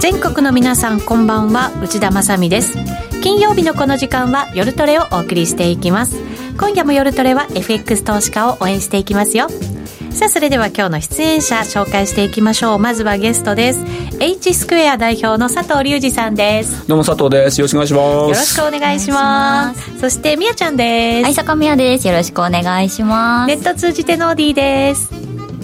全国の皆さんこんばんは。内田まさです。金曜日のこの時間は夜トレをお送りしていきます。今夜も夜トレは FX 投資家を応援していきますよ。さあそれでは今日の出演者紹介していきましょう。まずはゲストです。H スクエア代表の佐藤隆二さんです。どうも佐藤です。よろしくお願いします。よろしくお願いします。そしてみやちゃんです。はい坂宮です。よろしくお願いします。ネット通じてノーディーです。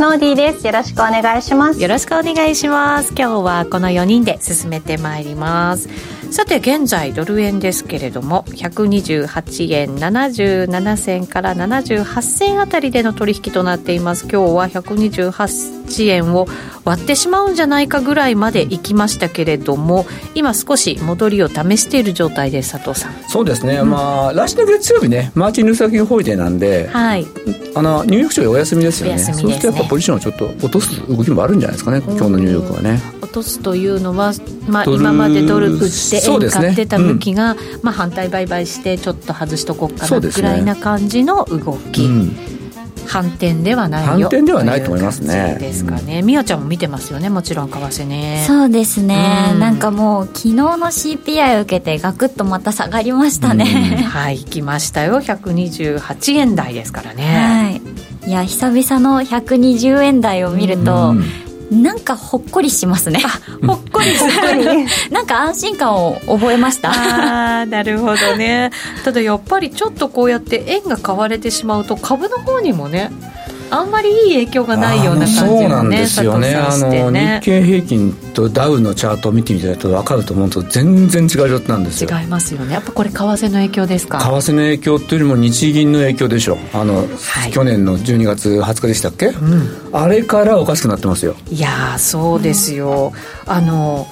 ノーディーです。よろしくお願いします。よろしくお願いします。今日はこの4人で進めてまいります。さて現在ドル円ですけれども128円77銭から78銭あたりでの取引となっています。今日は128円を割ってしまうんじゃないかぐらいまで行きましたけれども今少し戻りを試している状態です佐藤さん。そうですね、うん、まあ来週の月曜日ねマーチン・ルーサーキングホリデーなんで、はい、あのニューヨーク市場お休みですよね、ね、そうするとやっぱポジションをちょっと落とす動きもあるんじゃないですかね。今日のニューヨークはね。落とすというのは、まあ、今までドル売って円買ってた向きが、ねうん、まあ、反対売買してちょっと外しとこうかなぐらいな感じの動き、反転ではないよ。反転ではないと思いますね。ですかね、みやちゃんも見てますよね。もちろん為替ね。そうですね、うん、なんかもう昨日の CPI を受けてガクッとまた下がりましたね、はい来ましたよ。128円台ですからね。はい。いや久々の120円台を見ると、なんかほっこりしますね。ほっこり。する なんか安心感を覚えました。ああなるほどね。ただやっぱりちょっとこうやって円が買われてしまうと株の方にもねあんまりいい影響がないような感じ、ね、そうなんですよね。あの日経平均とダウのチャートを見てみたいと分かると思うと全然違う状態なんですよ。違いますよね。やっぱこれ為替の影響ですか？為替の影響というよりも日銀の影響でしょ。あの、はい、去年の12月20日でしたっけ、うん、あれからおかしくなってますよ。いやそうですよ、うん、あの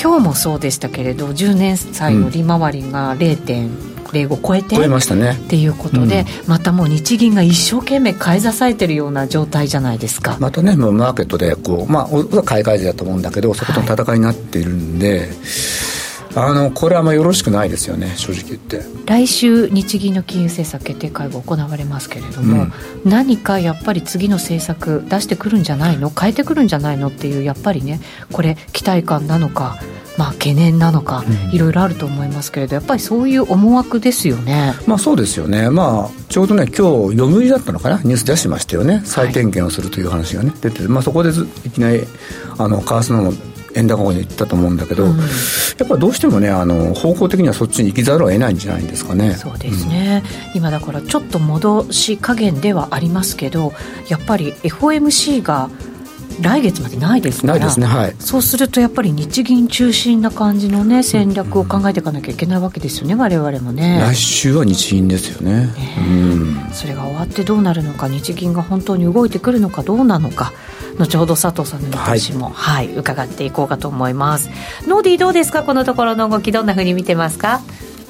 今日もそうでしたけれど10年債の利回りが0.5、0超えて超えましたね。っていうことで、うん、またもう日銀が一生懸命買い支えてるような状態じゃないですか。またねもうマーケットでこうまあ買い替えだと思うんだけどそことの戦いになっているんで、はいあのこれはまあよろしくないですよね正直言って。来週日銀の金融政策決定会合行われますけれども、うん、何かやっぱり次の政策出してくるんじゃないの？変えてくるんじゃないの？っていうやっぱりねこれ期待感なのかまあ、懸念なのか、いろいろあると思いますけれどやっぱりそういう思惑ですよね。まあそうですよね、まあ、ちょうどね今日読売だったのかな？ニュース出しましたよね。再点検をするという話がね、出て、まあ、そこでいきなりあの為替の円高に行ったと思うんだけど、うん、やっぱりどうしてもねあの方向的にはそっちに行きざるを得ないんじゃないんですかね。そうですね、うん、今だからちょっと戻し加減ではありますけどやっぱり FOMC が来月までないですから。ないですね、はい、そうするとやっぱり日銀中心な感じのね戦略を考えていかなきゃいけないわけですよね我々もね。来週は日銀ですよね、ね、うん、それが終わってどうなるのか日銀が本当に動いてくるのかどうなのか後ほど佐藤さんの見通しも、はい、はい、伺っていこうかと思います。ノーディーどうですかこのところの動きどんなふうに見てますか？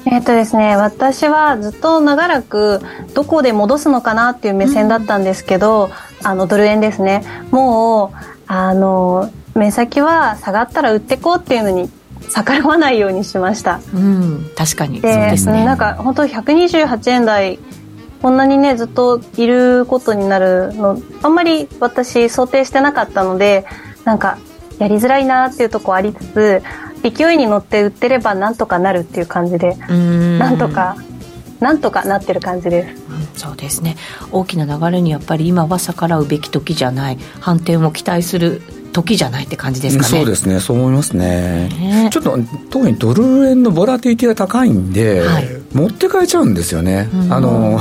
えっとですね、私はずっと長らくどこで戻すのかなっていう目線だったんですけど、うん、あのドル円ですねもうあの目先は下がったら売ってこうっていうのに逆らわないようにしました。うん、確かにそうですね。なんか本当128円台こんなにねずっといることになるのあんまり私想定してなかったのでなんかやりづらいなっていうとこありつつ勢いに乗って売ってればなんとかなるっていう感じでなんとかなんとかなってる感じです、うん、そうですね。大きな流れにやっぱり今は逆らうべき時じゃない。反転を期待する時じゃないって感じですかね。そうですね。そう思いますね、ね、ちょっと特にドル円のボラティリティが高いんで、はい、持って帰っちゃうんですよね、あの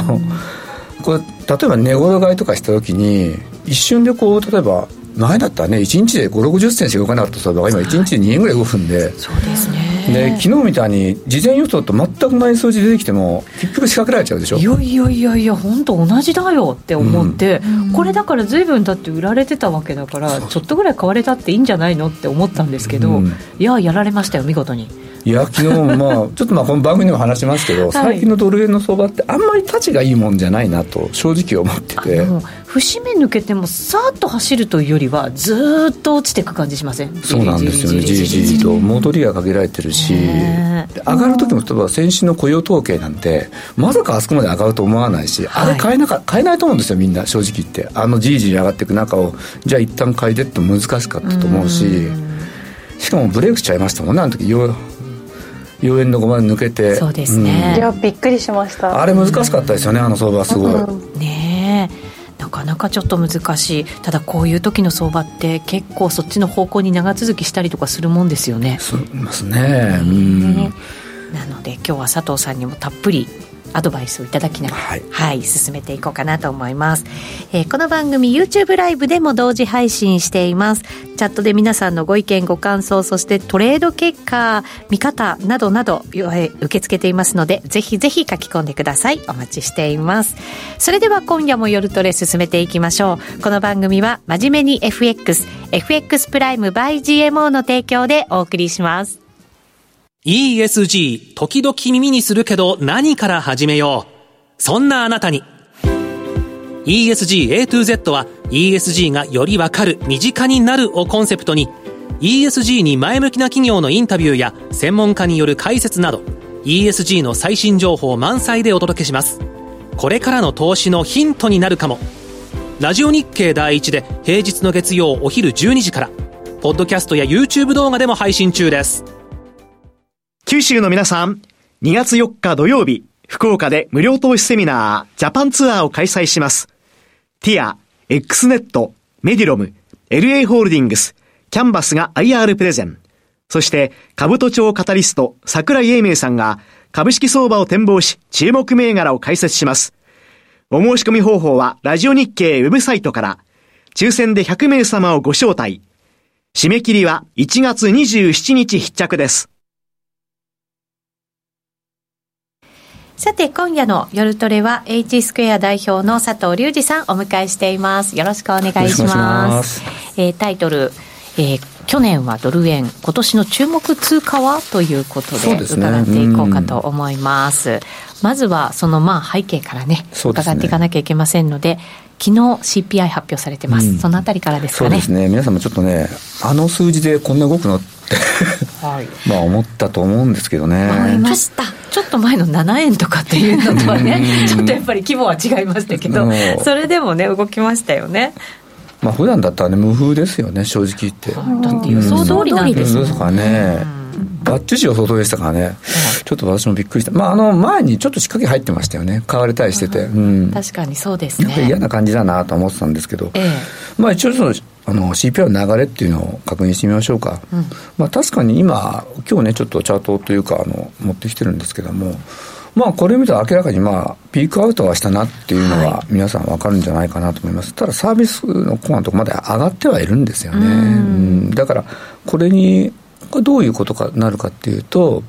これ例えば値頃買いとかした時に一瞬でこう例えば前だったらね1日で5 6 0銭しか動かなかったそれが今1日で2円ぐらい動くんで。そうですね。で昨日みたいに事前予想と全く同じ数字出てきても結局仕掛けられちゃうでしょ？いやいやいやいや本当同じだよって思って、うん、これだから随分だって売られてたわけだからちょっとぐらい買われたっていいんじゃないのって思ったんですけど、うん、いややられましたよ見事に。いや昨日もまあちょっとまあこの番組でも話しますけど、はい、最近のドル円の相場ってあんまり立ちがいいもんじゃないなと正直思ってて。節目抜けてもさーっと走るというよりはずっと落ちていく感じしません？そうなんですよね。じりじりと戻りがかけられてるし。上がる時も例えば先週の雇用統計なんてまさかあそこまで上がると思わないし、あれ買えなか買えないと思うんですよみんな正直言って。あのじりじり上がっていく中をじゃあ一旦買いでって難しかったと思うし。しかもブレイクしちゃいましたもんねあの時4円の5万抜けて。そうですね、うん、いやびっくりしました。あれ難しかったですよねあの相場すごい、うん、ねえなかなかちょっと難しい。ただこういう時の相場って結構そっちの方向に長続きしたりとかするもんですよね。しますね、うん、なので今日は佐藤さんにもたっぷりアドバイスをいただきながら、はい、はい、進めていこうかなと思います、えー、この番組 YouTube ライブでも同時配信しています。チャットで皆さんのご意見ご感想そしてトレード結果見方などなど、えー、受け付けていますのでぜひぜひ書き込んでください。お待ちしています。それでは今夜も夜トレ進めていきましょう。この番組は真面目に FX FX プライム by GMO の提供でお送りします ESG、時々耳にするけど何から始めよう。そんなあなたに。ESG A to Z は ESG がよりわかる、身近になるをコンセプトに ESG に前向きな企業のインタビューや専門家による解説など ESG の最新情報満載でお届けします。これからの投資のヒントになるかも。ラジオ日経第一で平日の月曜お昼12時から、ポッドキャストや YouTube 動画でも配信中です。九州の皆さん、2月4日土曜日、福岡で無料投資セミナー、ジャパンツアーを開催します。ティア、X ネット、メディロム、LA ホールディングス、キャンバスが IR プレゼン。そして、株都庁カタリスト、桜井英明さんが、株式相場を展望し、注目銘柄を解説します。お申し込み方法は、ラジオ日経ウェブサイトから、抽選で100名様をご招待。締め切りは1月27日必着です。さて、今夜の夜トレは、H スクエア代表の佐藤隆二さんお迎えしています。よろしくお願いします。えー、タイトル、えー、去年はドル円、今年の注目通貨はということで伺っていこうかと思います。まずは、そのまあ背景からね、伺っていかなきゃいけませんので、昨日 CPI 発表されてます、うん、そのあたりからですかね。そうですね。皆さんもちょっとね、あの数字でこんな動くのってはい、まあ思ったと思うんですけどね。思いました。ちょっと前の7円とかっていうのとはね、ちょっとやっぱり規模は違いましたけど、それでもね、動きましたよね。まあ普段だったらね、無風ですよね、正直言って。だって予想通りなんですね。かね。バッチリ予想通りでしたからね、ちょっと私もびっくりした、まあ、あの前にちょっと仕掛け入ってましたよね、買われたりしてて、うん、確かにそうですね。嫌な感じだなと思ってたんですけど、ええ、まあ一応その、あの CPI の流れっていうのを確認してみましょうか、うん、まあ、確かに今、今日ね、ちょっとチャートというかあの、持ってきてるんですけども、まあ、これ見たら明らかに、まあ、ピークアウトはしたなっていうのは、皆さん分かるんじゃないかなと思います、はい、ただ、サービスのコアのところまで上がってはいるんですよね。うん、だから、これに、どういうことかなるかっていうと、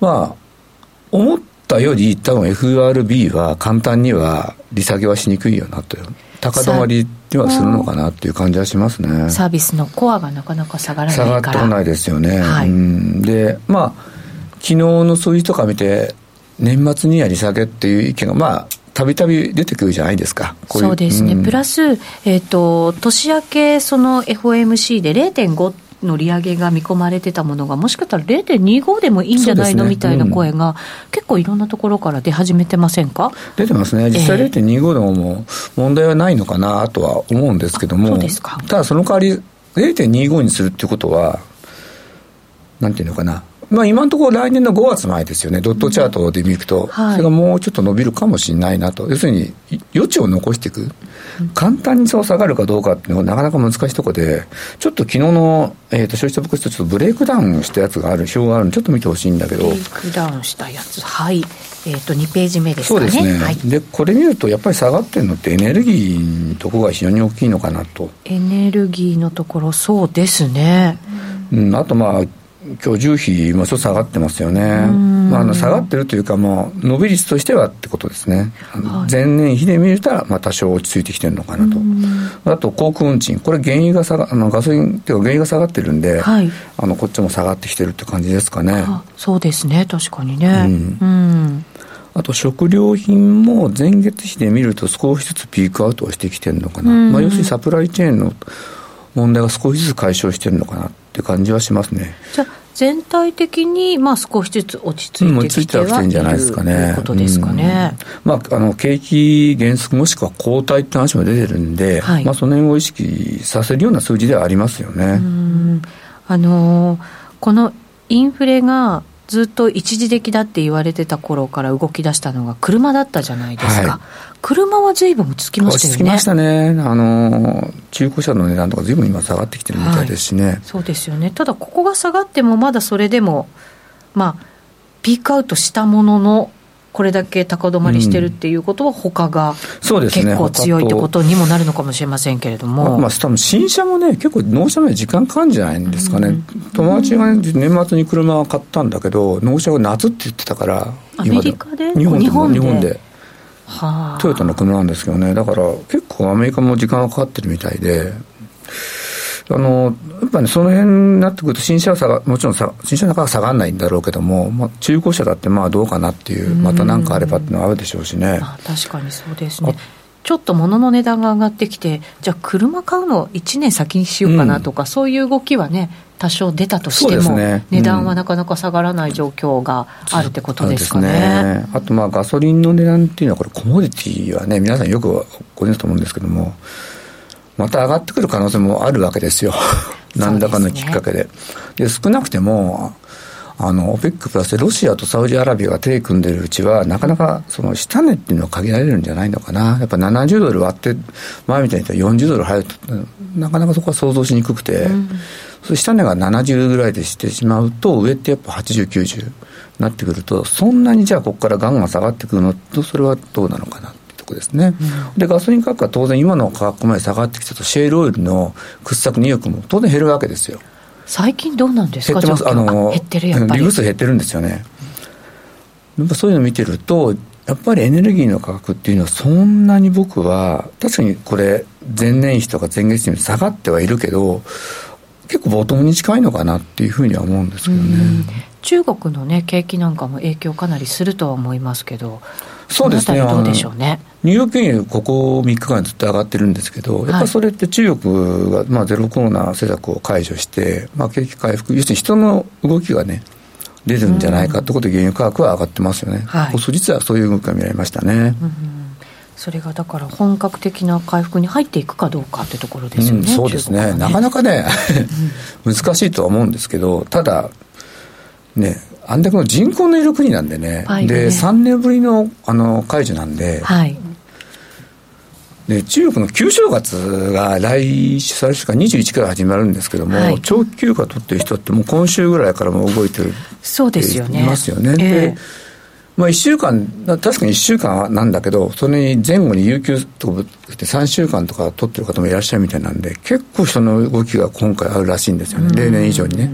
まあ、思ったより、多分 FRB は簡単には利下げはしにくいよなと。高止まりではするのかなっていう感じはしますね。サービスのコアがなかなか下がらないから。下がってこないですよね。はい、うんで、まあ、昨日の数字とか見て、年末には利下げっていう意見が、まあ、たびたび出てくるじゃないですか。ううそうですね。うん、プラス、えっ、ー、と、年明け、その FOMC で0.5の利上げが見込まれてたものが、もしかしたら0.25でもいいんじゃないの、ね、みたいな声が、結構いろんなところから出始めてませんか出てますね、実際0.25でももう問題はないのかなとは思うんですけども、ただその代わり、0.25にするっていうことは、なんていうのかな、まあ、今のところ来年の5月前ですよね、ドットチャートで見ると、それがもうちょっと伸びるかもしれないなと、要するに余地を残していく、簡単にそう下がるかどうかっていうのがなかなか難しいところで、ちょっと昨日の、えー、と消費者物価指数、とブレイクダウンしたやつがある、表があるので、ちょっと見てほしいんだけど。ブレイクダウンしたやつ、はい。えー、と2ページ目ですかね。そうですね、はい、でこれ見ると、やっぱり下がってるのって、エネルギーのところが非常に大きいのかなと。エネルギーのところ、そうですね。うん、あとまあ今日重費もちょっと下がってますよね、まあ、あの下がってるというか、もう伸び率としてはってことですね、はい、前年比で見ると、まあ、多少落ち着いてきてるのかなと、あと航空運賃、これ、原油が下があのガソリンっていうか、原油が下がってるんで、はい、あのこっちも下がってきてるって感じですかね。そうですね、確かにね。うん、うん。あと食料品も前月比で見ると少しずつピークアウトをしてきてるのかな、まあ、要するにサプライチェーンの問題が少しずつ解消してるのかなって感じはしますね。じゃ全体的にまあ少しずつ落ち着いてきてはいる、うん、じゃないですかね。ということですかね。うん、まあ、あの、景気減速もしくは後退って話も出てるんで、はい、まあ、その辺を意識させるような数字ではありますよね。あのー、このインフレがずっと一時的だって言われてた頃から動き出したのが車だったじゃないですか、はい、車はずいぶん落ち着きましたよね。落ち着きましたね。あの中古車の値段とかずいぶん今下がってきてるみたいですしね、はい、そうですよね。ただここが下がってもまだそれでもまあピークアウトしたもののこれだけ高止まりしてるっていうことは、他が結構強いってことにもなるのかもしれませんけれども、まあ、多分新車もね、結構、納車まで時間かかるんじゃないんですかね、うん、友達が、ね、年末に車を買ったんだけど、納車が夏って言ってたから、アメリカで？日本で日本で？はあ、トヨタの車なんですけどね、だから結構アメリカも時間がかかってるみたいで、あのやっぱり、ね、その辺になってくると、新車は下がもちろんさ新車の中は下がらないんだろうけども、まあ、中古車だってまあどうかなっていう、また何かあればっていうのはあるでしょうしね。あ確かにそうですね。ちょっと物の値段が上がってきて、じゃあ、車買うの1年先にしようかなとか、うん、そういう動きはね、多少出たとしても、ねうん、値段はなかなか下がらない状況があるってことですかね。ね。あと、まあ、ガソリンの値段っていうのは、これ、コモディティはね、皆さんよくご存知と思うんですけども、また上がってくる可能性もあるわけですよ。何らかのきっかけで。で、ね、少なくても、あの、OPEC プラスでロシアとサウジアラビアが手組んでるうちは、なかなかその下値っていうのは限られるんじゃないのかな。やっぱ70ドル割って、前みたいに言ったら40ドル入ると、なかなかそこは想像しにくくて、うん、そ下値が70ぐらいでしてしまうと、上ってやっぱ80、90なってくると、そんなにじゃあここからガンガン下がってくるのと、それはどうなのかな。とですね、うん、でガソリン価格は当然今の価格まで下がってきたとシェールオイルの掘削意欲も当然減るわけですよ。最近どうなんですか？減ってます。あの減ってるやっぱり。リブ数減ってるんですよね、やっぱそういうのを見てるとやっぱりエネルギーの価格っていうのはそんなに僕は確かにこれ前年比とか前月比下がってはいるけど結構ボトムに近いのかなっていうふうには思うんですけどね。中国のね景気なんかも影響かなりするとは思いますけどそうですね。どうでしょうね。ニューヨーク原油、ここ3日間ずっと上がってるんですけど、やっぱそれって中国が、まあ、ゼロコロナ政策を解除して、まあ、景気回復、要するに人の動きがね、出るんじゃないかってことで原油価格は上がってますよね。はい、実はそういう動きが見られましたね。うんそれがだから本格的な回復に入っていくかどうかってところですよね、うん、そうですね、ねなかなかね 難しいとは思うんですけど、ただ、ね、あんだけの人口のいる国なんでね、はい、で3年ぶりのあの解除なんで、はい、で中国の旧正月が来週、最初から21から始まるんですけども、はい、長期休暇取ってる人って、もう今週ぐらいからも動いてるそうですよね。いますよね。でまあ、1週間、確かに1週間なんだけど、それに前後に有給とかって3週間とか取ってる方もいらっしゃるみたいなんで、結構人の動きが今回あるらしいんですよね、例年以上にね。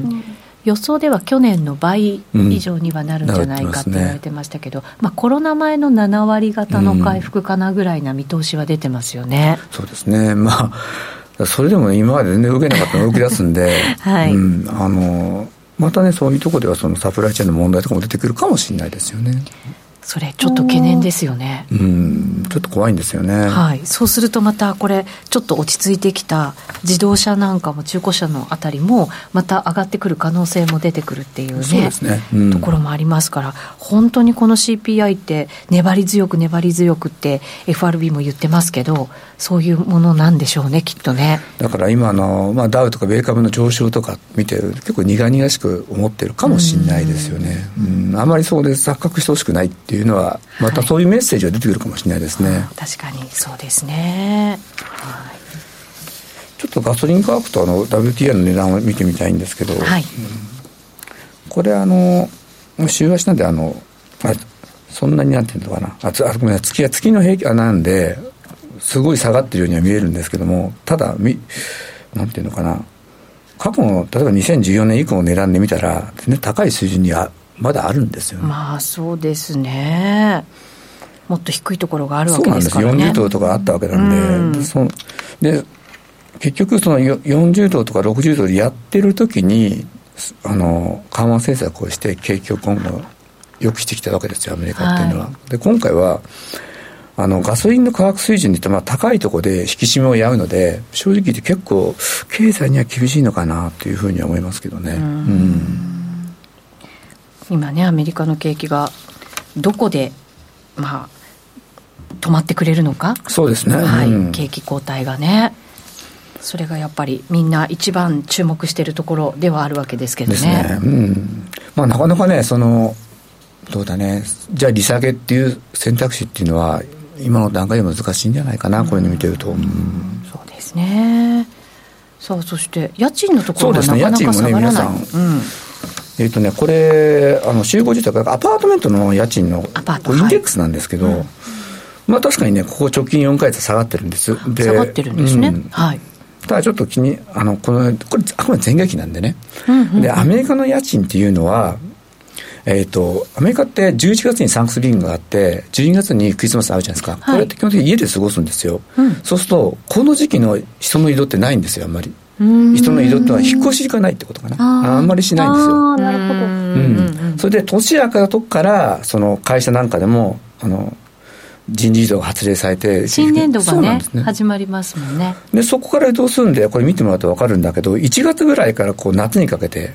予想では去年の倍以上にはなるんじゃないかって言われてましたけど、うんね、まあ、コロナ前の7割方の回復かなぐらいな見通しは出てますよね。うん、そうですね、まあ、それでも今まで全然受けなかったのが動き出すんで、はい。うん、あのまたね、そういうところではそのサプライチェーンの問題とかも出てくるかもしれないですよね。それちょっと懸念ですよね。うん、ちょっと怖いんですよね。はい、そうするとまたこれちょっと落ち着いてきた自動車なんかも中古車のあたりもまた上がってくる可能性も出てくるっていうね、ねうん、ところもありますから、本当にこの CPI って粘り強く粘り強くって FRB も言ってますけど、そういうものなんでしょうねきっとね。だから今のまあダウとか米株の上昇とか見てる結構苦々しく思ってるかもしれないですよね。うん、あまりそうで錯覚してほしくないっていういうのは、またそういうメッセージが出てくるかもしれないですね。はい、確かにそうですね。はい。ちょっとガソリン価格とあの WTI の値段を見てみたいんですけど、はい、うん、これあの週足なんであのあそんなになんていうのかなあつあごめんな月は月の平均なんですごい下がってるようには見えるんですけどもただみなんていうのかな過去の例えば2014年以降の値段で見たら全然高い水準にあまだあるんですよね。まあそうですね。もっと低いところがあるわけですからね。そうなんです。40ドルとかあったわけなんで、うん、そで結局その40ドルとか60ドルやってる時にあの緩和政策をして景気を今後よくしてきたわけですよアメリカっていうのは、はい、で今回はあのガソリンの価格水準で言ってまあ高いところで引き締めをやるので正直言って結構経済には厳しいのかなというふうには思いますけどね、うん、今ねアメリカの景気がどこでまあ止まってくれるのか？そうですね、はい、うん、景気後退がね。それがやっぱりみんな一番注目しているところではあるわけですけどね。ね。うん。まあ、なかなかねそのどうだね。じゃあ利下げっていう選択肢っていうのは今の段階で難しいんじゃないかな、うん、これに見てると、うん、そうですね。さあそして家賃のところがなかなか下がらない、ね、えっ、ー、とねこれあの集合住宅アパートメントの家賃のインデックスなんですけど、はい、まあ確かにねここ直近4か月下がってるんです。下がってるんですね、はい。ただちょっと気に、あの、この、これ、あくまで前月期なんでね。で、アメリカの家賃っていうのは、えっ、ー、と、アメリカって11月にサンクスリングがあって、12月にクリスマスあるじゃないですか。はい、これって基本的に家で過ごすんですよ。うん、そうすると、この時期の人の移動ってないんですよ、あんまり。人の移動ってのは引っ越しがないってことかな。あんまりしないんですよ。なるほど。うん。それで、年明けたとこから、その会社なんかでも、あの、人事異動が発令されて新年度がね、ね、始まりますもんね。でそこから移動するんでこれ見てもらうと分かるんだけど1月ぐらいからこう夏にかけて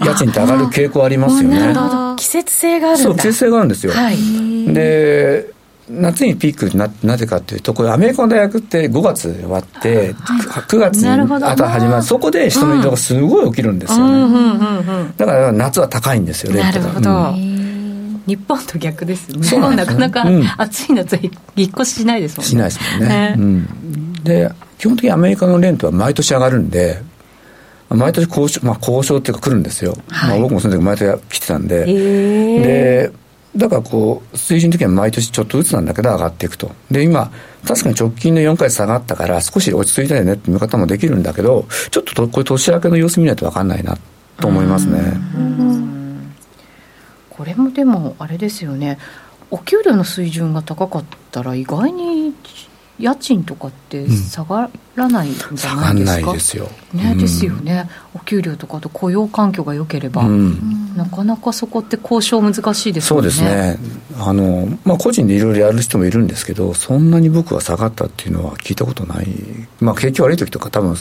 家賃って上がる傾向ありますよね。季節性があるそう季節性があるんですよ、はい、で夏にピークななぜかというとこれアメリカの大学って5月終わって、はい、9月にあと始まる。そこで人の移動がすごい起きるんですよね、だから夏は高いんですよレントが。なるほど、うん。日本と逆ですね。日本なかなか暑い夏引っ越ししないですもんね。しないですもんね、うん、で基本的にアメリカのレントは毎年上がるんで毎年交渉,、まあ、交渉っていうか来るんですよ、はい、まあ、僕もその時毎年来てたんで、でだからこう水準的には毎年ちょっとずつなんだけど上がっていくと。で今確かに直近の4回下がったから少し落ち着いたよねって見方もできるんだけどちょっととこれ年明けの様子見ないと分かんないなと思いますね。これもでもあれですよね。お給料の水準が高かったら意外に家賃とかって下がらないんじゃないですか、うん、下がんないですよ、ね、ですよね。お給料とかと雇用環境が良ければ、うん、なかなかそこって交渉難しいですもんね。そうですね。あの、まあ、個人でいろいろやる人もいるんですけどそんなに僕は下がったっていうのは聞いたことない。まあ景気悪い時とか多分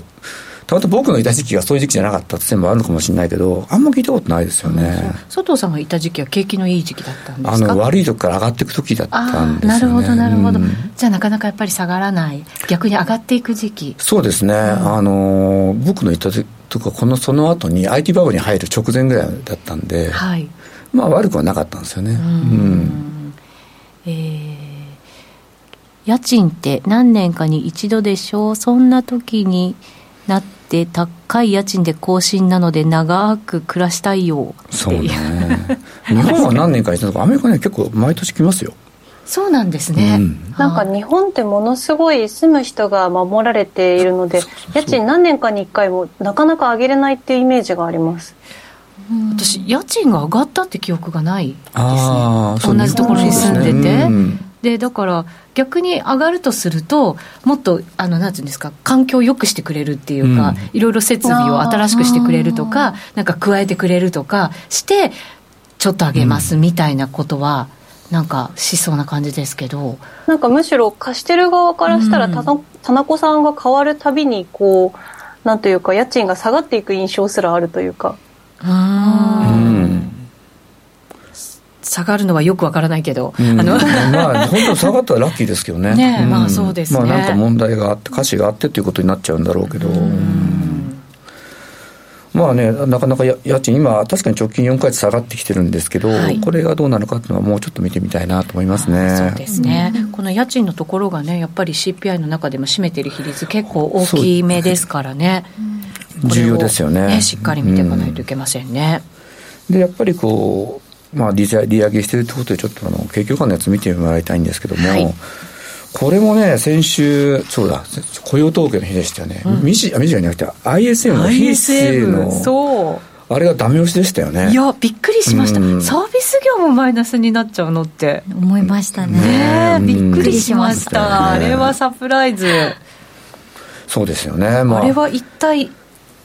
たまたま僕のいた時期がそういう時期じゃなかったってもあるのかもしれないけどあんま聞いたことないですよね。佐藤さんがいた時期は景気のいい時期だったんですか？あの悪い時から上がっていく時だったんですよ、ね、なるほどなるほど、うん、じゃあなかなかやっぱり下がらない逆に上がっていく時期。そうですね、うん、あの僕のいた時とかこのその後に IT バブルに入る直前ぐらいだったんで、はい、まあ悪くはなかったんですよね。うん、うん。えー家賃って何年かに一度でしょ？うそんな時になって高い家賃で更新なので長く暮らしたいよ。そうね。日本は何年か一度とかアメリカね結構毎年来ますよ。そうなんですね、うん、なんか日本ってものすごい住む人が守られているので家賃何年かに1回もなかなか上げれないっていうイメージがあります。私家賃が上がったって記憶がないですね。同じところに住んでて、でだから逆に上がるとするともっとあのなんていうんですか環境を良くしてくれるっていうか、うん、いろいろ設備を新しくしてくれるとかなんか加えてくれるとかしてちょっと上げますみたいなことは、なんかしそうな感じですけど。なんかむしろ貸してる側からしたら、うん、田中さんが変わるたびにこうなんというか家賃が下がっていく印象すらあるというか。うん下がるのはよくわからないけど、うん、あのまあ本当下がったらラッキーですけどね。ね、うん、まあそうですね。まあなんか問題があって歌詞があってっていうことになっちゃうんだろうけど、まあね、なかなか家賃、今、確かに直近4か月下がってきてるんですけど、はい、これがどうなるかっていうのは、もうちょっと見てみたいなと思いますね。そうですね、うん、この家賃のところがね、やっぱり CPI の中でも占めてる比率、結構大きめですからね、重要ですよね、ね、しっかり見ていかないといけませんね。でやっぱりこうまあ、利利上げしてるってことで、ちょっとあの景況感のやつ見てもらいたいんですけども、はい、これもね、先週、そうだ、雇用統計の日でしたよね、うん、ミシミシじゃなくて、ISM の非正の。そうあれがダメ押しでしたよね。いや、びっくりしました。うん、サービス業もマイナスになっちゃうのって。思いましたね。ねびっくりしました。あれはサプライズ。そうですよね。まあ、あれは一体、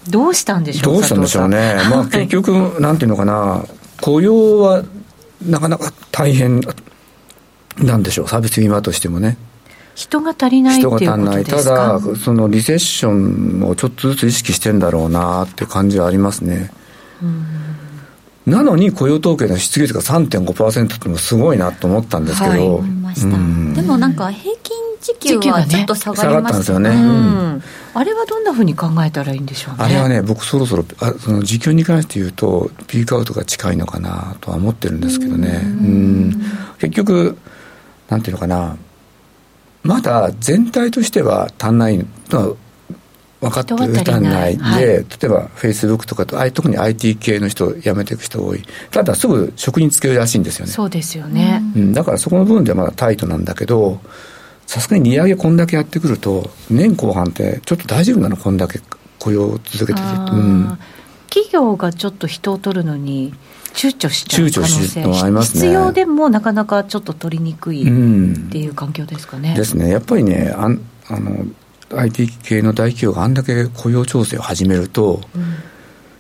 どうしたんでしょうどうしたんでしょうね。まあ結局、なんていうのかな、雇用はなかなか大変なんでしょう、サービス現場としてもね。人が足りない人が足りない。ただ、そのリセッションをちょっとずつ意識してんだろうなって感じはありますね。なのに雇用統計の失業率が3.5%ってもすごいなと思ったんですけど、はい、でもなんか平均時給はちょっと下がりましたね、ね。うん、あれはどんなふうに考えたらいいんでしょうね。あれはね僕そろそろあその時給に関して言うとピークアウトが近いのかなとは思ってるんですけどね。うん。結局なんていうのかな。まだ全体としては足んない分かってる足んない。で、はい、例えばフェイスブックとかと特に IT 系の人辞めていく人多い。ただすぐ職に就けるらしいんですよね。そうですよね、うん、だからそこの部分ではまだタイトなんだけどさすがに利上げこんだけやってくると年後半ってちょっと大丈夫なの？こんだけ雇用を続けてて、うん、企業がちょっと人を取るのに躊躇しちゃう可能性。躊躇あります、ね、必要でもなかなかちょっと取りにくいっていう環境ですかね。うん、ですね。やっぱりねああの IT 系の大企業があんだけ雇用調整を始めると、うん、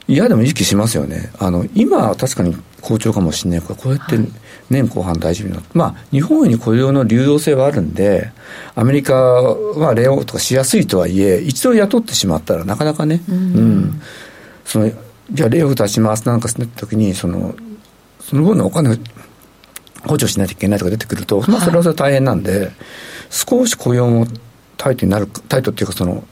嫌でも意識しますよね。あの今は確かに好調かもしれない。けどこうやって年後半大丈夫になって、まあ日本に雇用の流動性はあるんでアメリカはレオとかしやすいとはいえ一度雇ってしまったらなかなかね、うん、うん、そのじゃあレイオフ出しますなんかするときにそのその分のお金を補助しないといけないとか出てくると、まあ、それはそれ大変なんで、はい、少し雇用もタイトになるタイトっていうかその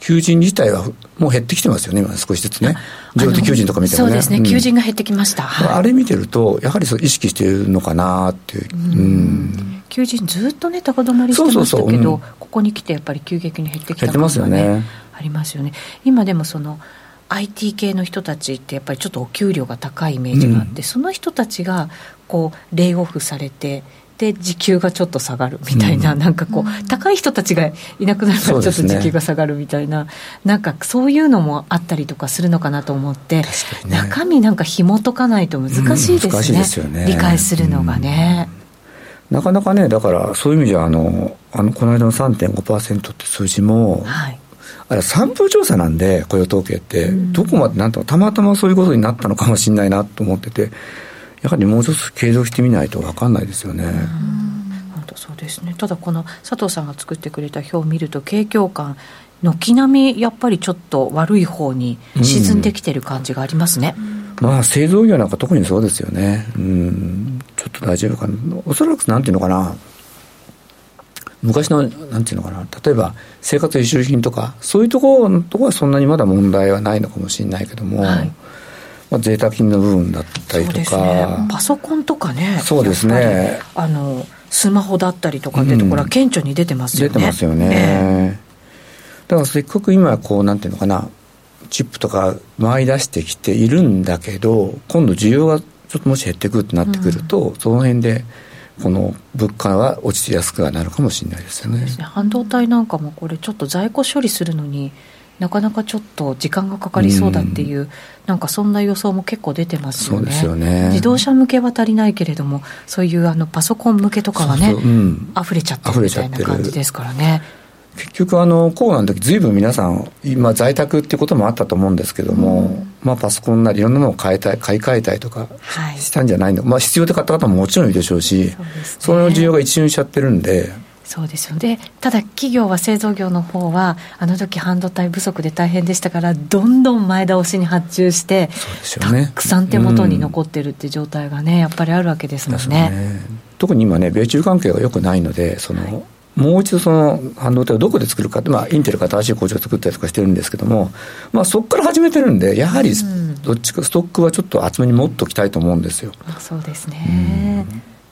求人自体はもう減ってきてますよね、今少しずつね。上手求人とか見てもね。そうですね、うん、求人が減ってきました。はい、あれ見てると、やはりそう意識しているのかなっていう。うん、求人ずっとね、高止まりしてましたけど、ここに来てやっぱり急激に減ってきた、ね、減ってますよね。ありますよね。今でもその、IT 系の人たちってやっぱりちょっとお給料が高いイメージがあって、うん、その人たちがこうレイオフされてで時給がちょっと下がるみたいな、うん、なんかこう、高い人たちがいなくなるからちょっと時給が下がるみたいな、ね、なんかそういうのもあったりとかするのかなと思って、ね、中身なんか紐解かないと難しいですね。うん、ね。理解するのがね。なかなかね、だからそういう意味じゃ、あの、あのこの間の3.5%って数字も、はい、あれ、散布調査なんで、雇用統計って、どこまでなんとたまたまそういうことになったのかもしれないなと思ってて、やはりもうちょっと継続してみないと分かんないですよね。本当そうですね。ただこの佐藤さんが作ってくれた表を見ると景況感軒並みやっぱりちょっと悪い方に沈んできてる感じがありますね、うん、まあ製造業なんか特にそうですよね。うん。ちょっと大丈夫かなおそらくなんていうのかな。昔のなんていうのかな。例えば生活必需品とかそういうところのところはそんなにまだ問題はないのかもしれないけども、はいまあ、贅沢品の部分だったりとか、ね、パソコンとかねそうですね。あのスマホだったりとかってところは顕著に出てますよね、出てますよね、ね、だからせっかく今こうなんていうのかなチップとか回り出してきているんだけど今度需要がちょっともし減ってくるってなってくると、うん、その辺でこの物価は落ちてやすくはなるかもしれないですよね、ね、半導体なんかもこれちょっと在庫処理するのになかなかちょっと時間がかかりそうだっていう、うん、なんかそんな予想も結構出てますよね。よね。自動車向けは足りないけれども、そういうあのパソコン向けとかはね、そうそううん、溢れちゃってるみたいな感じですからね。結局あのコロナの時ずいぶん皆さん今在宅っていうこともあったと思うんですけども、うん、まあパソコンなりいろんなものを変えたい買い替えたいとかしたんじゃないの、はい、まあ必要で買った方ももちろんいるでしょうしそ、ね,、の需要が一瞬しちゃってるんでそうですよね。ただ企業は製造業の方はあの時半導体不足で大変でしたからどんどん前倒しに発注して、ね、たくさん手元に残ってるっていう状態がね、やっぱりあるわけですもんね、ね、特に今ね米中関係がよくないのでその、はいもう一度その半導体をどこで作るかって、まあ、インテルが新しい工場を作ったりとかしてるんですけども、まあ、そこから始めてるんで、やはりどっちかストックはちょっと厚めに持っておきたいと思うんですよ。そうですね、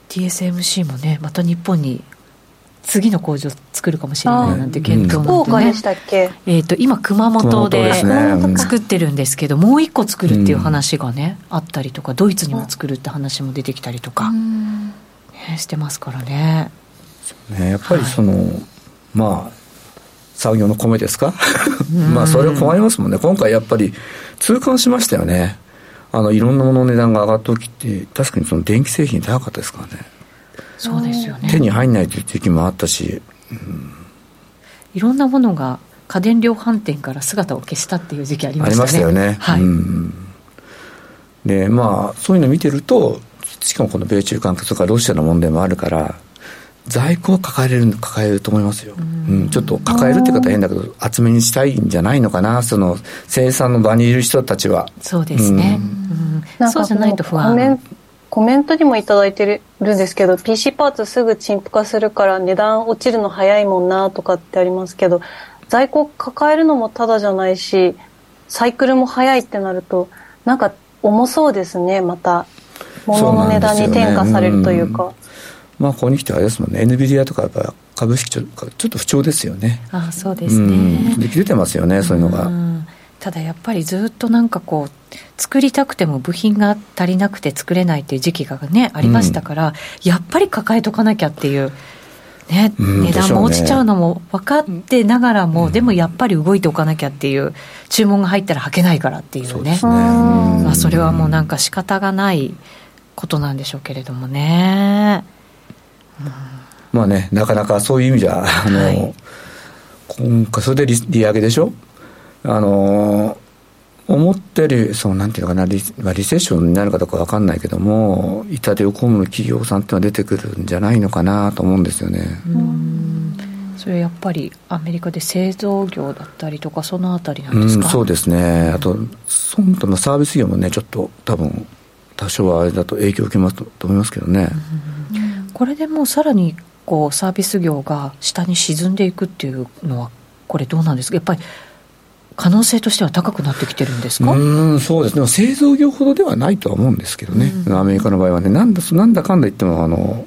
TSMC もね、また日本に次の工場作るかもしれないなんて検討も、ね、でしたっけ、えーと、今熊本で作ってるんですけど、もう一個作るっていう話がね、あったりとかドイツにも作るって話も出てきたりとか、ね、してますからね。ねやっぱりその、はい、まあ産業の米ですか？まあそれは困りますもんね。今回やっぱり痛感しましたよね。あのいろんなものの値段が上がった時って確かにその電気製品高かったですからねそうですよね。手に入んないという時期もあったし、うん、いろんなものが家電量販店から姿を消したっていう時期ありましたね。ありましたよね、はい、うん、でまあそういうの見てるとしかもこの米中関係とかロシアの問題もあるから在庫を抱えれる抱えると思いますよ、うん、ちょっと抱えるって方は変だけど厚めにしたいんじゃないのかな。その生産の場にいる人たちは。そうですね、うん、そうじゃないと不安コメントにも頂いてるんですけど PC パーツすぐ陳腐化するから値段落ちるの早いもんなとかってありますけど在庫抱えるのもただじゃないしサイクルも早いってなるとなんか重そうですねまた物の値段に転嫁されるというか。まあ、ここに来てあれですもんね、NVIDIA とかやっぱ株式ちょちょっと不調ですよね。あそうですね。で出てますよね、そういうのが。ただやっぱりずっとなんかこう、作りたくても部品が足りなくて作れないっていう時期がね、ありましたから、うん、やっぱり抱えとかなきゃっていう。ね、値段も落ちちゃうのも分かってながらも、うん、でもやっぱり動いておかなきゃっていう、注文が入ったら履けないからっていうね、そ、ね、まあ、それはもうなんか仕方がないことなんでしょうけれどもね。まあね、なかなかそういう意味じゃ、あの、はい、今回、それで利利上げでしょ？あの、思ったより、そのなんていうのかなリ、まあ、リセッションになるかどうか分かんないけども、痛手を被る企業さんっていうのは出てくるんじゃないのかなと思うんですよね。それやっぱりアメリカで製造業だったりとか、そのあたりなんですか、うん、そうですね、あと、そのサービス業もね、ちょっと多分多少はあれだと影響を受けますと思いますけどね。これでもうさらにこうサービス業が下に沈んでいくっていうのは、これ、どうなんですか、やっぱり可能性としては高くなってきてるんですか？うんそうですね、製造業ほどではないとは思うんですけどね、アメリカの場合はね、なんだなんだかんだ言っても、あの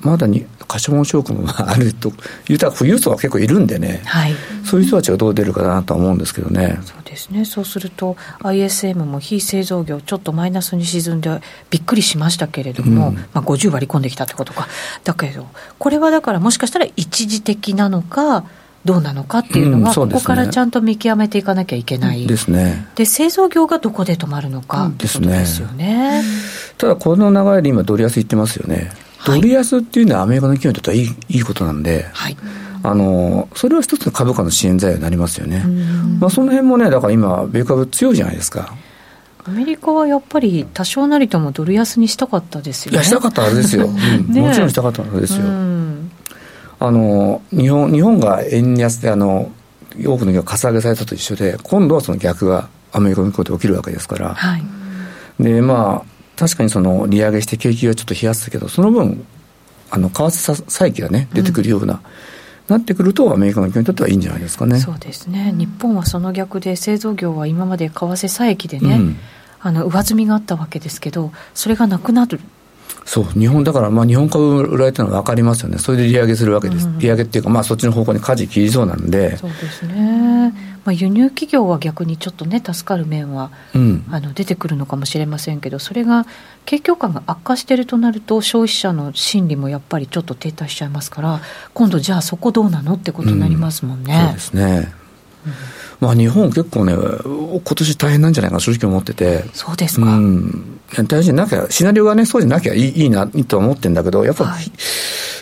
まだに過小証拠もあるというた富裕層は結構いるんでね、はい、そういう人たちがどう出るかなとは思うんですけどね。そうですね。そうすると ISM も非製造業ちょっとマイナスに沈んでびっくりしましたけれども、うん、まあ、50割り込んできたってことか。だけどこれはだからもしかしたら一時的なのかどうなのかっていうのは、ここからちゃんと見極めていかなきゃいけない、ですね、で製造業がどこで止まるのかってことですよね。ただ、この流れで今、ドル安いってますよね。ドル安っていうのはアメリカの企業にとってはいいいいことなんで、はい、あのそれは一つの株価の支援材料になりますよね。まあ、その辺もね、だから今、米株強いじゃないですか。アメリカはやっぱり多少なりともドル安にしたかったですよね。いや、したかったはずですよ。うん、もちろんしたかったはずですよ。あの日本日本が円安であの多くの業がかさ上げされたと一緒で、今度はその逆がアメリカの向こうで起きるわけですから。はい、で、まあ、確かにその利上げして景気がちょっと冷やすけど、その分、あの為替差益がね、出てくるような、うん、なってくると、アメリカの企業にとってはいいんじゃないですかね。そうですね、日本はその逆で、製造業は今まで為替差益でね、うん、あの上積みがあったわけですけど、それがなくなるそう、日本だから、まあ、日本株売られてるのは分かりますよね、それで利上げするわけです、うん、利上げっていうか、まあ、そっちの方向に舵切りそうなんで、そうですね、まあ、輸入企業は逆にちょっとね、助かる面は、うん、あの出てくるのかもしれませんけど、それが景況感が悪化しているとなると、消費者の心理もやっぱりちょっと停滞しちゃいますから、今度、じゃあそこどうなのってことになりますもんね。うん、そうですね、まあ、日本結構ね、今年大変なんじゃないかな、正直思ってて。そうですか。うん大事なきゃ、シナリオがね、そうじゃなきゃいいいいな、いいと思ってるんだけど、やっぱ、はい、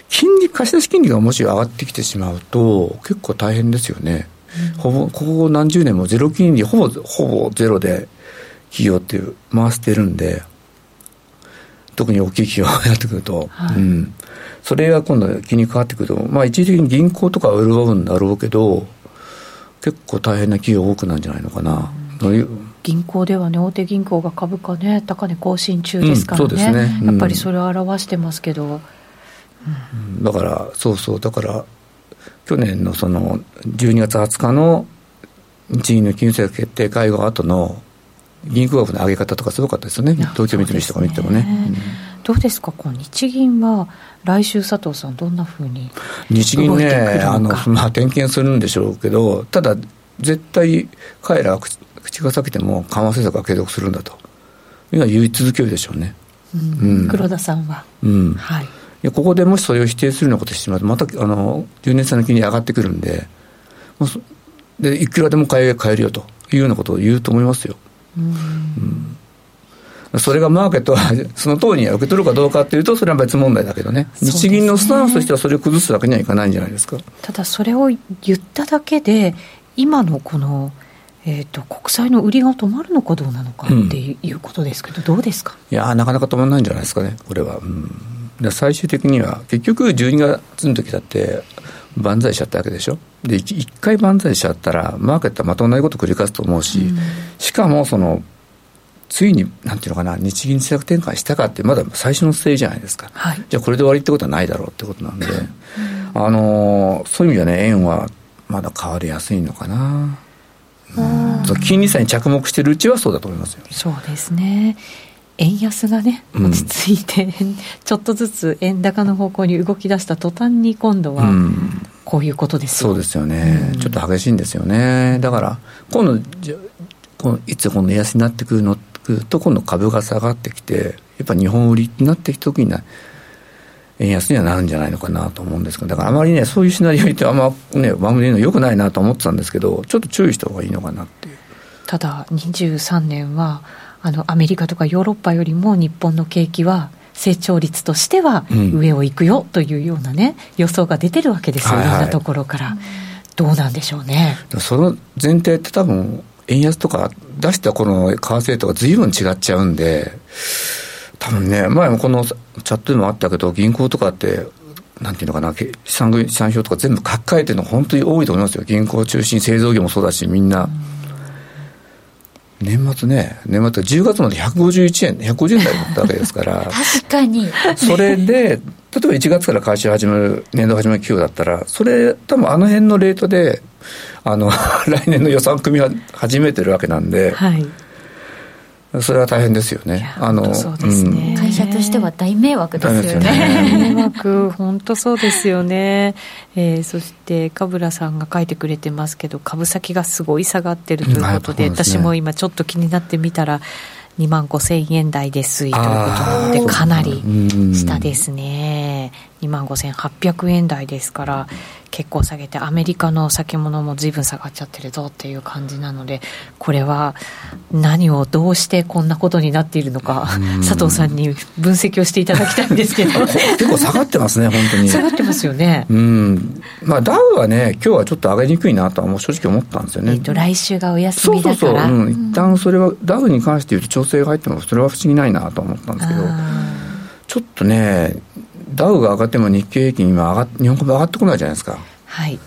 金利、貸し出し金利がもし上がってきてしまうと、結構大変ですよね。うん、ほぼ、ここ何十年もゼロ金利、ほぼ、ほぼゼロで、企業っていう回してるんで、特に大きい企業がやってくると、はい、うん。それが今度気にかかってくると、まあ一時的に銀行とかは潤うんだろうけど、結構大変な企業多くなんじゃないのかな。うん銀行ではね、大手銀行が株価ね、高値更新中ですからね、うんね。うん、やっぱりそれを表してますけど。うん、だから、そうそう、だから、去年のその12月20日の日銀の金融政策決定会合後の銀行額の上げ方とかすごかったですよね、東京三菱とか見てもね。どうですか、こう日銀は来週、佐藤さん、どんなふうに日銀ね、あのまあ、点検するんでしょうけど、ただ、絶対、彼らは口が裂けても緩和政策は継続するんだと。いうのは言い続けるでしょうね。うん、黒田さんは、うん。はい、いやここでもしそれを否定するようなことをしてしまうとまたあの10年債の金利上がってくるんでもうでいくらでも買え買えるよというようなことを言うと思いますよ。うん、うん、それがマーケットは その通りに受け取るかどうかというとそれは別問題だけどね。日銀のスタンスとしてはそれを崩すわけにはいかないんじゃないですか。ただそれを言っただけで今のこのえーと、国債の売りが止まるのかどうなのかっていうことですけど、うん、どうですか？いやなかなか止まらないんじゃないですかね、これは。うん、最終的には、結局、12月の時だって、万歳しちゃったわけでしょ？で、一回万歳しちゃったら、マーケットはまた同じこと繰り返すと思うし、うん、しかも、その、ついに、なんていうのかな、日銀政策転換したかって、まだ最初のステージじゃないですか。はい、じゃあ、これで終わりってことはないだろうってことなんで、あのそういう意味ではね、円はまだ変わりやすいのかな。金利差に着目しているうちはそうだと思いますよ。そうですね。円安がね落ち着いて、うん、ちょっとずつ円高の方向に動き出した途端に今度はこういうことですよ、うん、そうですよね、うん、ちょっと激しいんですよね。だから今度じゃこのいつこの円安になってくるのと今度株が下がってきてやっぱ日本売りになってきた時にな円安にはなるんじゃないのかなと思うんですけど、だからあまりね、そういうシナリオってあんまね、番組のよくないなと思ってたんですけど、ちょっと注意した方がいいのかなっていう。ただ、23年は、あの、アメリカとかヨーロッパよりも日本の景気は、成長率としては上を行くよというようなね、予想が出てるわけですよ、いろんなところから。どうなんでしょうね。その前提って多分、円安とか出したこの為替とか随分違っちゃうんで、多分ね、前もこのチャットでもあったけど、銀行とかって、なんていうのかな、資産資産表とか全部書き換えてるの本当に多いと思いますよ。銀行中心、製造業もそうだし、みんな。年末ね、年末10月まで151円、150円台だったわけですから。確かに。それで、例えば1月から会社始める、年度始める企業だったら、それ、多分あの辺のレートで、あの、来年の予算組みは始めてるわけなんで、はい、それは大変ですよね。あの、そうですね、会社としては大迷惑ですよね。迷惑、本当そうですよね。えー、そして、かぶらさんが書いてくれてますけど、株先がすごい下がってるということで、私も今ちょっと気になってみたら、2万5千円台で推移ということなので、かなり下ですね。2万5800円台ですから、結構下げてアメリカの先物も随分下がっちゃってるぞっていう感じなのでこれは何をどうしてこんなことになっているのか佐藤さんに分析をしていただきたいんですけど。結構下がってますね本当に。下がってますよね。うん。まあダウはね今日はちょっと上げにくいなとはもう正直思ったんですよね、えっと、来週がお休みだから。そうそうそう、うん、一旦それはダウに関して言うと調整が入ってもそれは不思議ないなと思ったんですけどちょっとねダウが上がっても日経平均今上が日本株上がってこないじゃないですか。はい。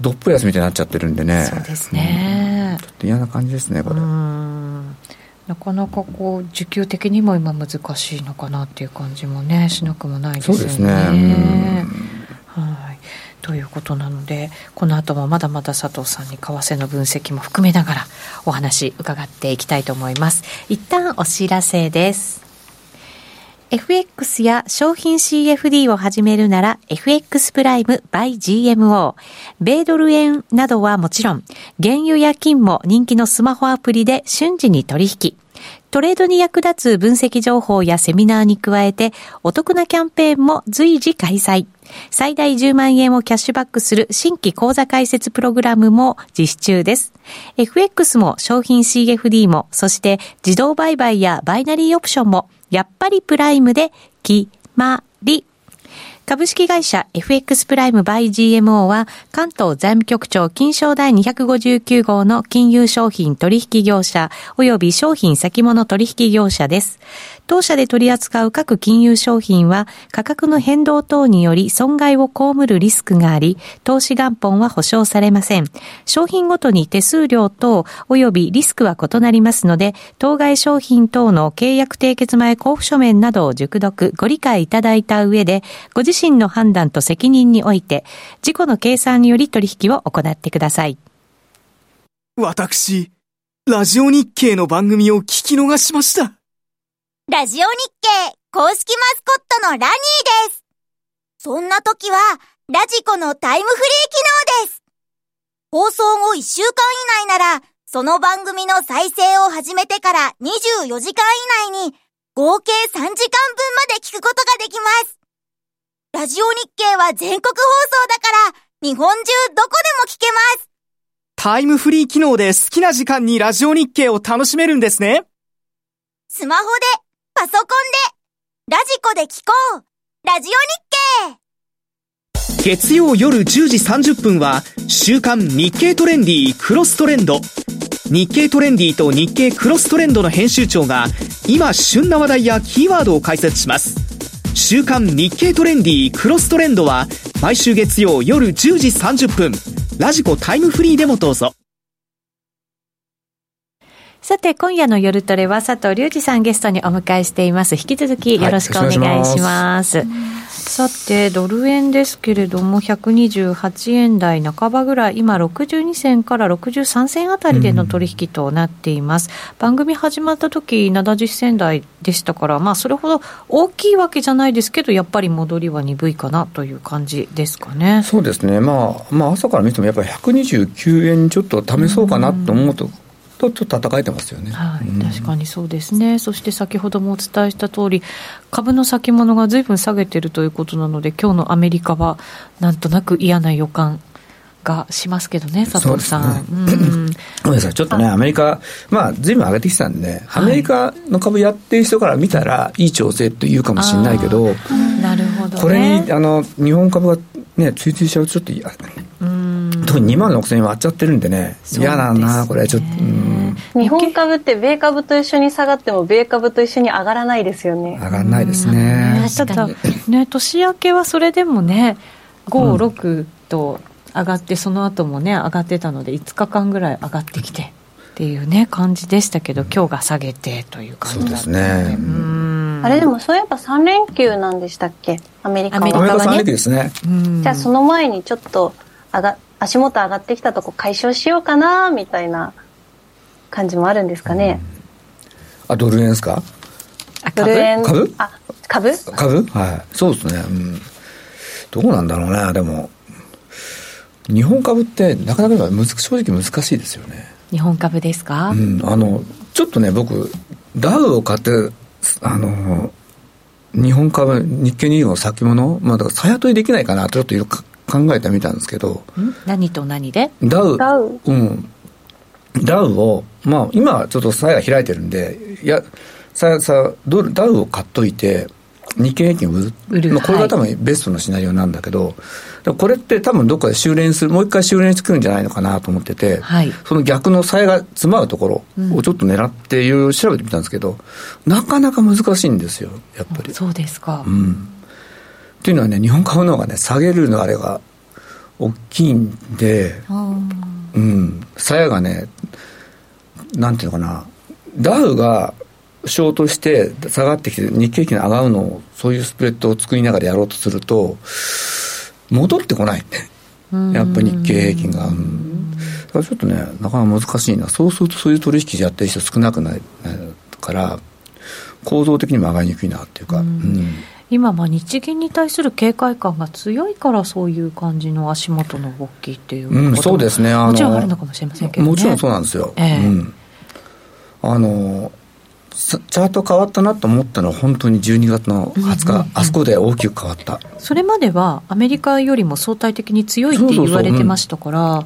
どっぷ安みたいになっちゃってるんでね。そうですね、うん、ちょっと嫌な感じですねこれ。なかなかこう需給的にも今難しいのかなっていう感じもねしなくもないですよね。そうですね。はい。ということなのでこの後もまだまだ佐藤さんに為替の分析も含めながらお話伺っていきたいと思います。一旦お知らせです FX や商品 CFD を始めるなら FX プライム by GMO。米ドル円などはもちろん、原油や金も人気のスマホアプリで瞬時に取引。トレードに役立つ分析情報やセミナーに加えて、お得なキャンペーンも随時開催。最大10万円をキャッシュバックする新規講座開設プログラムも実施中です。FX も商品 CFD も、そして自動売買やバイナリーオプションも、やっぱりプライムで決まり。株式会社 FX プライムバイ GMO は関東財務局長金賞第259号の金融商品取引業者及び商品先物取引業者です。当社で取り扱う各金融商品は価格の変動等により損害を被るリスクがあり、投資元本は保証されません。商品ごとに手数料等及びリスクは異なりますので、当該商品等の契約締結前交付書面などを熟読、ご理解いただいた上で、ご自身の判断と責任において、自己の計算により取引を行ってください。私、ラジオ日経の番組を聞き逃しました。ラジオ日経公式マスコットのラニーです。そんな時は、ラジコのタイムフリー機能です。放送後1週間以内なら、その番組の再生を始めてから24時間以内に、合計3時間分まで聞くことができます。ラジオ日経は全国放送だから、日本中どこでも聞けます。タイムフリー機能で好きな時間にラジオ日経を楽しめるんですね。スマホでパソコンで、ラジコで聞こうラジオ日経月曜夜10時30分は、週刊日経トレンディクロストレンド。日経トレンディと日経クロストレンドの編集長が今旬な話題やキーワードを解説します週刊日経トレンディクロストレンドは毎週月曜夜10時30分。ラジコタイムフリーでもどうぞ。さて、今夜の夜トレは佐藤隆二さんゲストにお迎えしています。引き続きよろしくお願いします。はい、さて、ドル円ですけれども、128円台半ばぐらい、今62銭から63銭あたりでの取引となっています。うん、番組始まった時、70銭台でしたから、まあ、それほど大きいわけじゃないですけど、やっぱり戻りは鈍いかなという感じですかね。そうですね。まあ、まあ、朝から見てもやっぱり129円ちょっと試そうかなと思うと、うんとちょっと戦えてますよね、はい、うん、確かにそうですね、そして先ほどもお伝えした通り、株の先物がずいぶん下げてるということなので、今日のアメリカはなんとなく嫌な予感。がしますけどね、佐藤さん。ごめんなさい、ちょっとね、アメリカ、まあ、ずいぶん上げてきたんで、アメリカの株やってる人から見たら、いい調整と言うかもしれないけど、なるほど、これにあの日本株がね、追随しちゃうと、ちょっと嫌、特に2万6000円割っちゃってるんでね、嫌だな、これ、ちょっと。日本株って米株と一緒に下がっても米株と一緒に上がらないですよね。上がらないですね。ただ、ね、年明けはそれでもね、5、6と上がって、その後もね、上がってたので、5日間ぐらい上がってきて。っていうね感じでしたけど今日が下げてという感じですね。あれでもそういえば3連休なんでしたっけ？アメリカは。アメリカはね。3連休ですね。じゃあその前にちょっと上が足元上がってきたとこ解消しようかなみたいな感じもあるんですかね。あ、ドル円ですか？ドル円。株？あ、株？株？はい。そうですね。うん。どうなんだろうね、でも。日本株ってなかなか正直難しいですよね。日本株ですか？うん。あの、ちょっとね、僕、ダウを買って、あの、日本株、日経2 5の先物、まあ、だから、さやとりできないかなとちょっといろいろ考えてみたんですけど。何と何で？ダウ。ダウ。うん。ダウを、まあ、今はちょっとさや開いてるんで、いや、さやさ、ドル、ダウを買っといて、日経平均を売る。まあ、これが多分ベストのシナリオなんだけど、はい、これって多分どっかで修練する、もう一回修練してくるんじゃないのかなと思ってて、はい、その逆の差が詰まるところをちょっと狙っていろいろ調べてみたんですけど、うん、なかなか難しいんですよ、やっぱり。そうですか。うん。っていうのはね、日本株の方がね、下げるのあれが大きいんで、うん、鞘がね、なんていうのかな、ダウがショートして下がってきて日経平均上がるのをそういうスプレッドを作りながらやろうとすると戻ってこないやっぱ日経平均が、うん、だからちょっとねなかなか難しいな。そうするとそういう取引やってる人少なくないから構造的にも上がりにくいなっていうか、うん、今まあ日銀に対する警戒感が強いからそういう感じの足元の動きっていううん、そうですね。もちろんあるのかもしれませんけど、ね、もちろんそうなんですよ、えー、うん、あのチャート変わったなと思ったのは本当に12月の20日、うんうんうん、あそこで大きく変わったそれまではアメリカよりも相対的に強いって言われてましたから、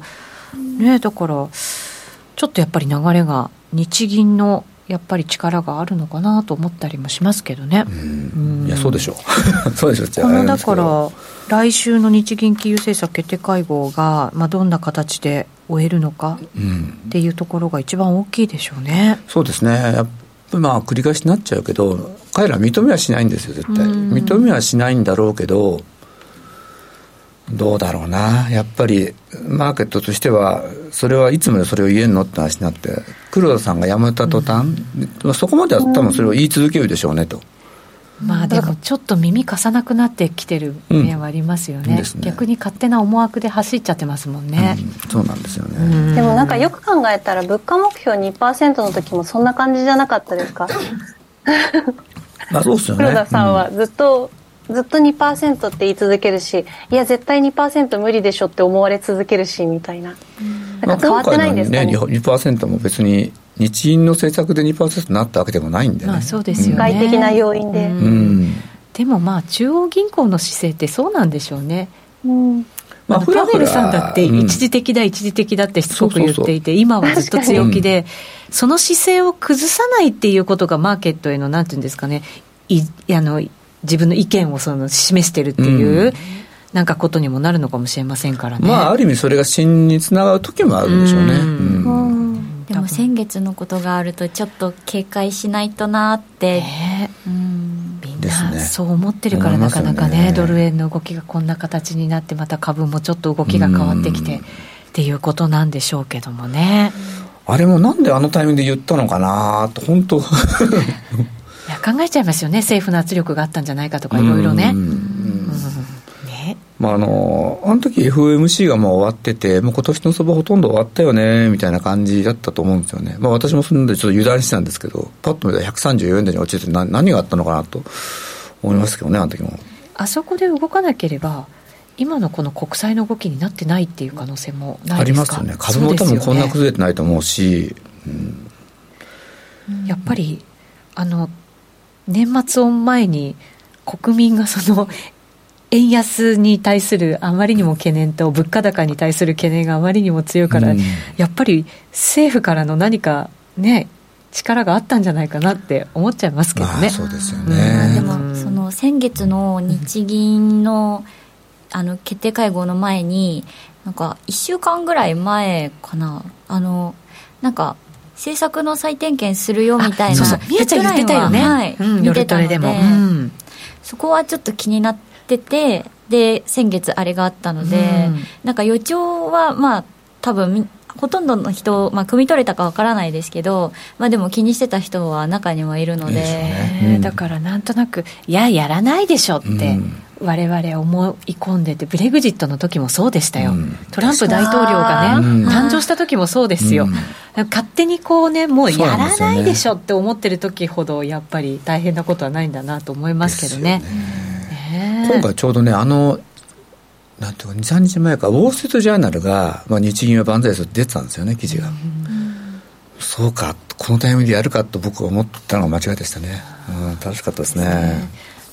ねだからちょっとやっぱり流れが日銀のやっぱり力があるのかなと思ったりもしますけどね。いや、そうでしょう。そうでしょう。このだから、来週の日銀金融政策決定会合が、まあ、どんな形で終えるのかっていうところが一番大きいでしょうね。そうですね。やっまあ繰り返しになっちゃうけど彼ら認めはしないんですよ絶対。認めはしないんだろうけどどうだろうな。やっぱりマーケットとしてはそれはいつまでそれを言えんのって話になって黒田さんが辞めた途端、うん、そこまでは多分それを言い続けるでしょうねと。まあでもちょっと耳貸さなくなってきてる面はありますよね。うんね、逆に勝手な思惑で走っちゃってますもんね、うん、そうなんですよね、でもなんかよく考えたら物価目標2%の時もそんな感じじゃなかったですか？まあそうですよね。黒田さんはずっと、ずっと2%って言い続けるしいや絶対2%無理でしょって思われ続けるしみたいな,、なんか変わってないんですかね,、ね2%も別に日銀の政策で2%になったわけでもないんで、ね、まあそうですよね、外的な要因で、うん、でもまあ中央銀行の姿勢ってそうなんでしょうね、うん。まあ、パウエルさんだって一時的だ、一時的だってしつこく言っていて、今はずっと強気で、その姿勢を崩さないっていうことが、マーケットへのなんていうんですかね、いあの自分の意見をその示してるっていう。なんかことにもなるのかもしれませんからね。まあ、ある意味それが真につながる時もあるんでしょうね。うんでも先月のことがあるとちょっと警戒しないとなって、ね、うん。みんなそう思ってるからなかなかね、ね、ドル円の動きがこんな形になってまた株もちょっと動きが変わってきてっていうことなんでしょうけどもね。あれもなんであのタイミングで言ったのかなと本当。いや考えちゃいますよね。政府の圧力があったんじゃないかとかいろいろね。まあ、あの、あの時 FOMC がもう終わってて、もう今年の相場ほとんど終わったよね、みたいな感じだったと思うんですよね。まあ私もそんでちょっと油断してたんですけど、パッと見たら134円台に落ちてて何何があったのかなと思いますけどね、あの時も。あそこで動かなければ、今のこの国債の動きになってないっていう可能性もないですか？ありますよね。株も多分こんな崩れてないと思うし、うん、やっぱり、あの、年末を前に国民がその円安に対するあまりにも懸念と物価高に対する懸念があまりにも強いから、うん、やっぱり政府からの何かね力があったんじゃないかなって思っちゃいますけどね。まあ、そうですよね、でもその先月の日銀の、あの決定会合の前になんか1週間ぐらい前かな。あのなんか政策の再点検するよみたいなそうそう。ちゃん言ってたよね、はい、うん、見てたので、うん、そこはちょっと気になってっててで先月あれがあったので、うん、なんか予兆はまあ多分ほとんどの人、まあ、汲み取れたかわからないですけど、まあ、でも気にしてた人は中にはいるので、ね。うん、だからなんとなくいややらないでしょって、われわれ思い込んでてブレグジットの時もそうでしたよ、うん、トランプ大統領がね、誕生した時もそうですよ、勝手にこうねもうやらないでしょって思ってる時ほどやっぱり大変なことはないんだなと思いますけどね。今回ちょうどねあのなんていうか23日前かウォール・ストリート・ジャーナルが、まあ、日銀は万歳するって出てたんですよね記事が、うん、そうかこのタイミングでやるかと僕は思ったのが間違いでしたね、うん、楽しかったですね。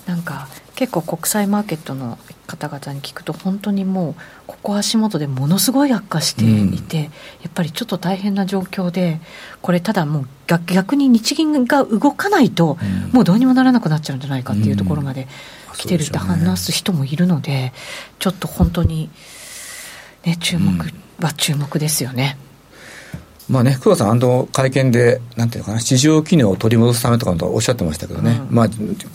なんか結構国際マーケットの方々に聞くと本当にもうここ足元でものすごい悪化していて、うん、やっぱりちょっと大変な状況でこれただもう逆に日銀が動かないと、もうどうにもならなくなっちゃうんじゃないかっていうところまで来てるって話す人もいるので、ね、ちょっと本当に、ね、注目は注目ですよね。うん、まあね、久保さん、あの会見で、なんていうのかな、市場機能を取り戻すためとかとおっしゃってましたけどね、うん、まあ、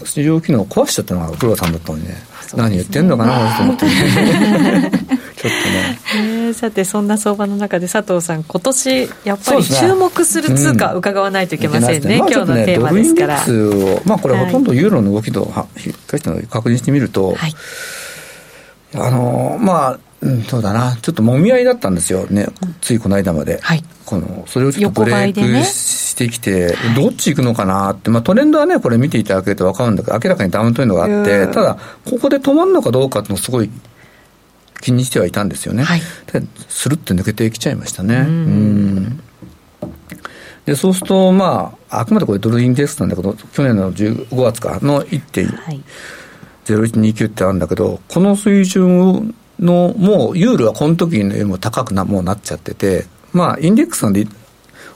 市場機能を壊しちゃったのが久保さんだったのにね、何言ってんのかな、と思って、ね、ちょっとね。えー、さて、そんな相場の中で佐藤さん、今年やっぱり注目する通貨、伺わないといけませんね、ね。今日のテーマですから。まあ、まあ、これ、ほとんどユーロの動きと、はい、確認してみると、はい、あのまあ、うん、そうだな、ちょっともみ合いだったんですよね、ついこの間まで。はい、このそれをちょっとブレイクしてきて、ね、どっち行くのかなって、まあ、トレンドはね、これ見ていただけると分かるんだけど、明らかにダウントレンドがあって、ただ、ここで止まるのかどうかっていうのすごい気にしてはいたんですよね。はい、でするって抜けてきちゃいましたね。うんでそうすると、まあ、あくまでこれドルインデックスなんだけど、去年の5月かの1.0129ってあるんだけど、この水準の、もうユーロはこの時よりも高くなもうなっちゃってて、まあ、インデックスなんで、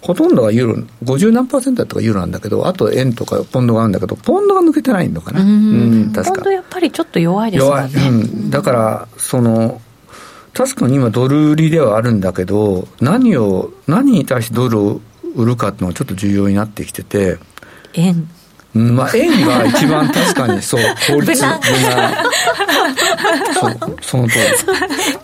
ほとんどがユーロ、50何パーセントとかユーロなんだけど、あと円とかポンドがあるんだけど、ポンドが抜けてないのかな。うん、確か。ポンドやっぱりちょっと弱いですよね。弱い。うん。だから、その、確かに今ドル売りではあるんだけど、何を、何に対してドルを売るかっていうのがちょっと重要になってきてて。円。まあ、円が一番確かにそう、効率無難。そう、その通り。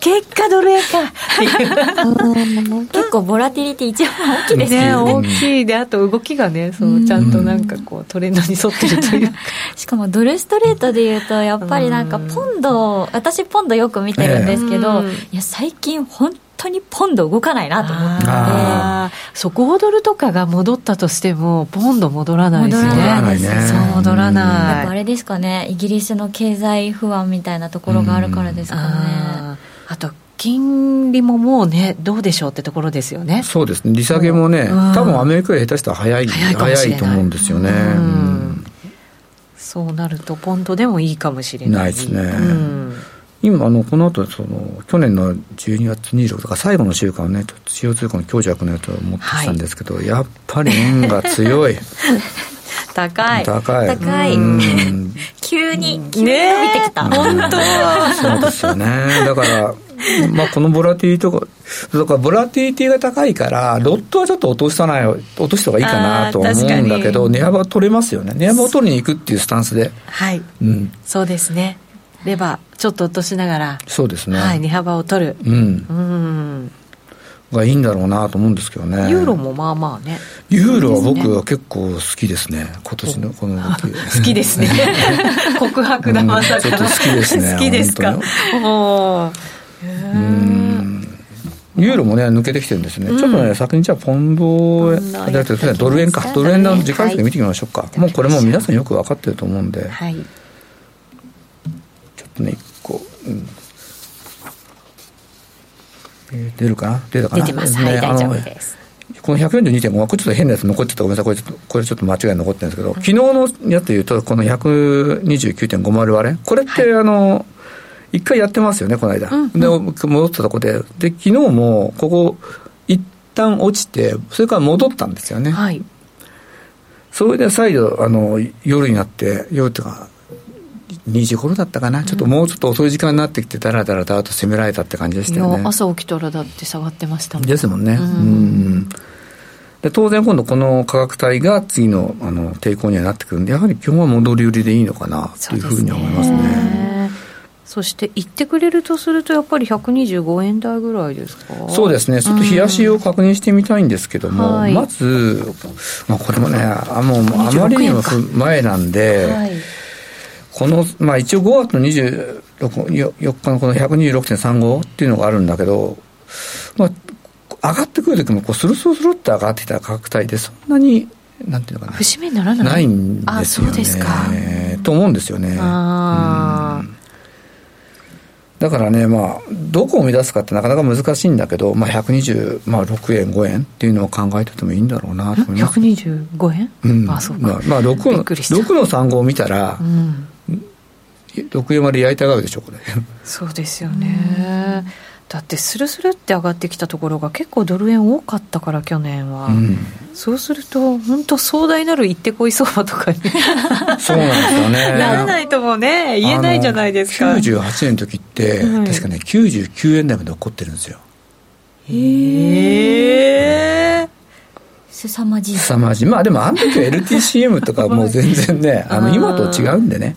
結果ドル円か。結構ボラティリティ一番大きいですね。ね大きい。で、あと動きがね、そう、ちゃんとなんかこう、トレンドに沿ってるというしかもドルストレートで言うと、やっぱりなんかポンド、私ポンドよく見てるんですけど、いや、最近本当にポンド動かないなと思ってそう5ドルとかが戻ったとしてもポンド戻らないですね。戻らないね。そう戻らない。やっぱあれですかね。イギリスの経済不安みたいなところがあるからですかね。あと金利ももうね、どうでしょうってところですよね。そうですね、利下げもね、多分アメリカより下手したら早い。早いと思うんですよね。そうなると、ポンドでもいいかもしれない。ないですね。今あのこの後その去年の12月26とか最後の週間ね使用通貨の強弱のやつを持ってきたんですけど、はい、やっぱり円が強い。高い。高い。高い。急に急に伸びてきた、ね、本当。そうですよね。だからまあこのボラティリティとか、だからボラティリティが高いから、ロットはちょっと落とさない、落とした方がいいかなと思うんだけど、値幅は取れますよね。値幅を取りに行くっていうスタンスで。はい。うん。そうですね。レバー、ちょっと落としながら。そうですね。はい、値幅を取る。うん。うん。がいいんだろうなと思うんですけどね。ユーロもまあまあね。ユーロは僕は結構好きですね。今年のこの動き。好きですね。告白だまさか、ちょっと好きですね。好きですか？うんユーロもね、抜けてきてるんですね。うん、ちょっとね、先にじゃあ、ポンド、ドル円か。ドル円の時間軸見てみましょうか。はい、もうこれも皆さんよく分かってると思うんで。はい、とね、一個。うん。えー、出るかな？出たかな？出てます、ね、はい、大丈夫です。この142.5はこれちょっと変なやつ残ってた。ごめんなさい。これちょっとこれちょっと間違い残ってるんですけど、昨日のやつでいうとこの129.50割れ？これって、あの一回やってますよねこの間、うんうん、で戻ったとこで。で昨日もここ一旦落ちてそれから戻ったんですよね。はい。それで再度あの夜になって夜っていうか2時頃だったかな、ちょっともうちょっと遅い時間になってきて、だらだらだと攻められたって感じでしたよね。朝起きたらだって下がってましたもんですもんね。うん、で当然今度この価格帯が次のあの抵抗にはなってくるんで、やはり基本は戻り売りでいいのかなというふうに思いますね。そして言ってくれるとすると、やっぱり125円台ぐらいですか？そうですね、ちょっと冷やしを確認してみたいんですけども、はい、まず、まあ、これもね、あもうあまりにも前なんで、はいこの、まあ一応5月の24日のこの126.35っていうのがあるんだけど、まあ、上がってくる時もこうスルスルスルって上がってきた価格帯でそんなになんていうのかな節目にならない？ないんですよね。そうですか。と思うんですよね。あだからね、まあ、どこを目指すかってなかなか難しいんだけど、まあ、126、まあ、円、5円っていうのを考えててもいいんだろうなと思います。125円、うん、あ、そうか。まあ、まあ、6の、6の35を見たら、うん6円まで焼いて上がるでしょこれ。そうですよね、だってスルスルって上がってきたところが結構ドル円多かったから去年は、うん、そうすると本当壮大なる行ってこい相場とかに。そうなんですよね。ならないともね言えないじゃないですか。98年の時って、うん、確かね99円台まで起こってるんですよ。へえ。凄まじい。凄まじい。まあでもあの時は LTCM とかもう全然ねあの 今と違うんでね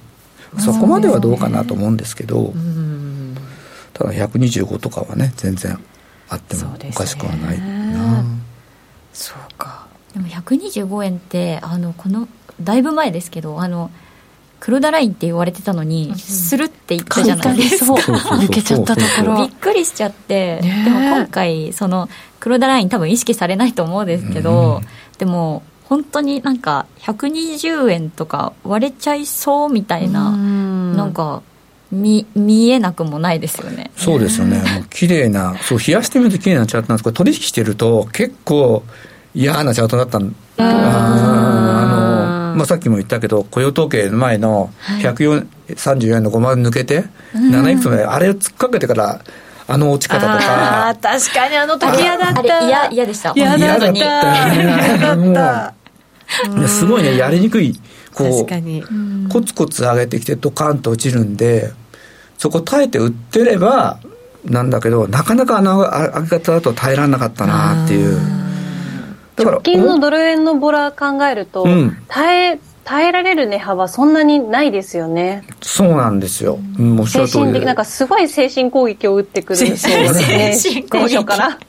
そこまではどうかなと思うんですけど、ただ125とかはね全然あってもおかしくはないな。そうか。でも125円ってあのこのだいぶ前ですけどあの黒田ラインって言われてたのに、するって言ったじゃないですか。抜けちゃったところ。びっくりしちゃって、でも今回その黒田ライン多分意識されないと思うんですけど、でも本当になんか120円とか割れちゃいそうみたいな、ん。なんか見見えなくもないですよね。そうですよね、もう綺麗な、そう冷やしてみると綺麗なチャートなんですけど、取引してると、結構嫌なチャートだったんあの、まあ、さっきも言ったけど、雇用統計前の134円の5万抜けて、7いくつまで、あれを突っかけてから、あの落ち方とか。あ確かにあの時嫌だった。嫌、嫌でした。嫌だった。嫌だった。すごいねやりにくいこうコツコツ上げてきてドカンと落ちるんでそこ耐えて売ってればなんだけどなかなかあの上げ方だと耐えられなかったなっていう直近のドル円のボラ考えると、うん、耐え耐えられる値幅そんなにないですよね。そうなんですよ、うん、精神的なんかすごい精神攻撃を打ってくる精神攻撃。から。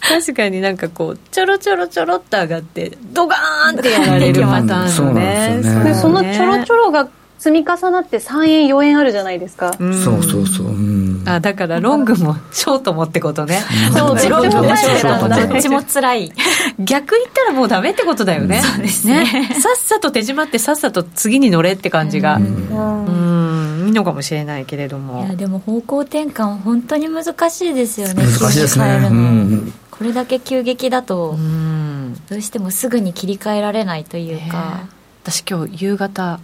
確かになんかこうちょろちょろちょろっと上がってドガーンってやられるパターンのね。そそのちょろちょろが積み重なって3円4円あるじゃないですか、うん、そうそうそう、うん、あだからロングもショートもってことね。そうロングもショートもどっちも辛い逆言ったらもうダメってことだよねそうですね、ね、さっさと手締まってさっさと次に乗れって感じがうんいいのかもしれないけれどもいやでも方向転換本当に難しいですよね難しいですね、うん、これだけ急激だとどうしてもすぐに切り替えられないというか私今日夕方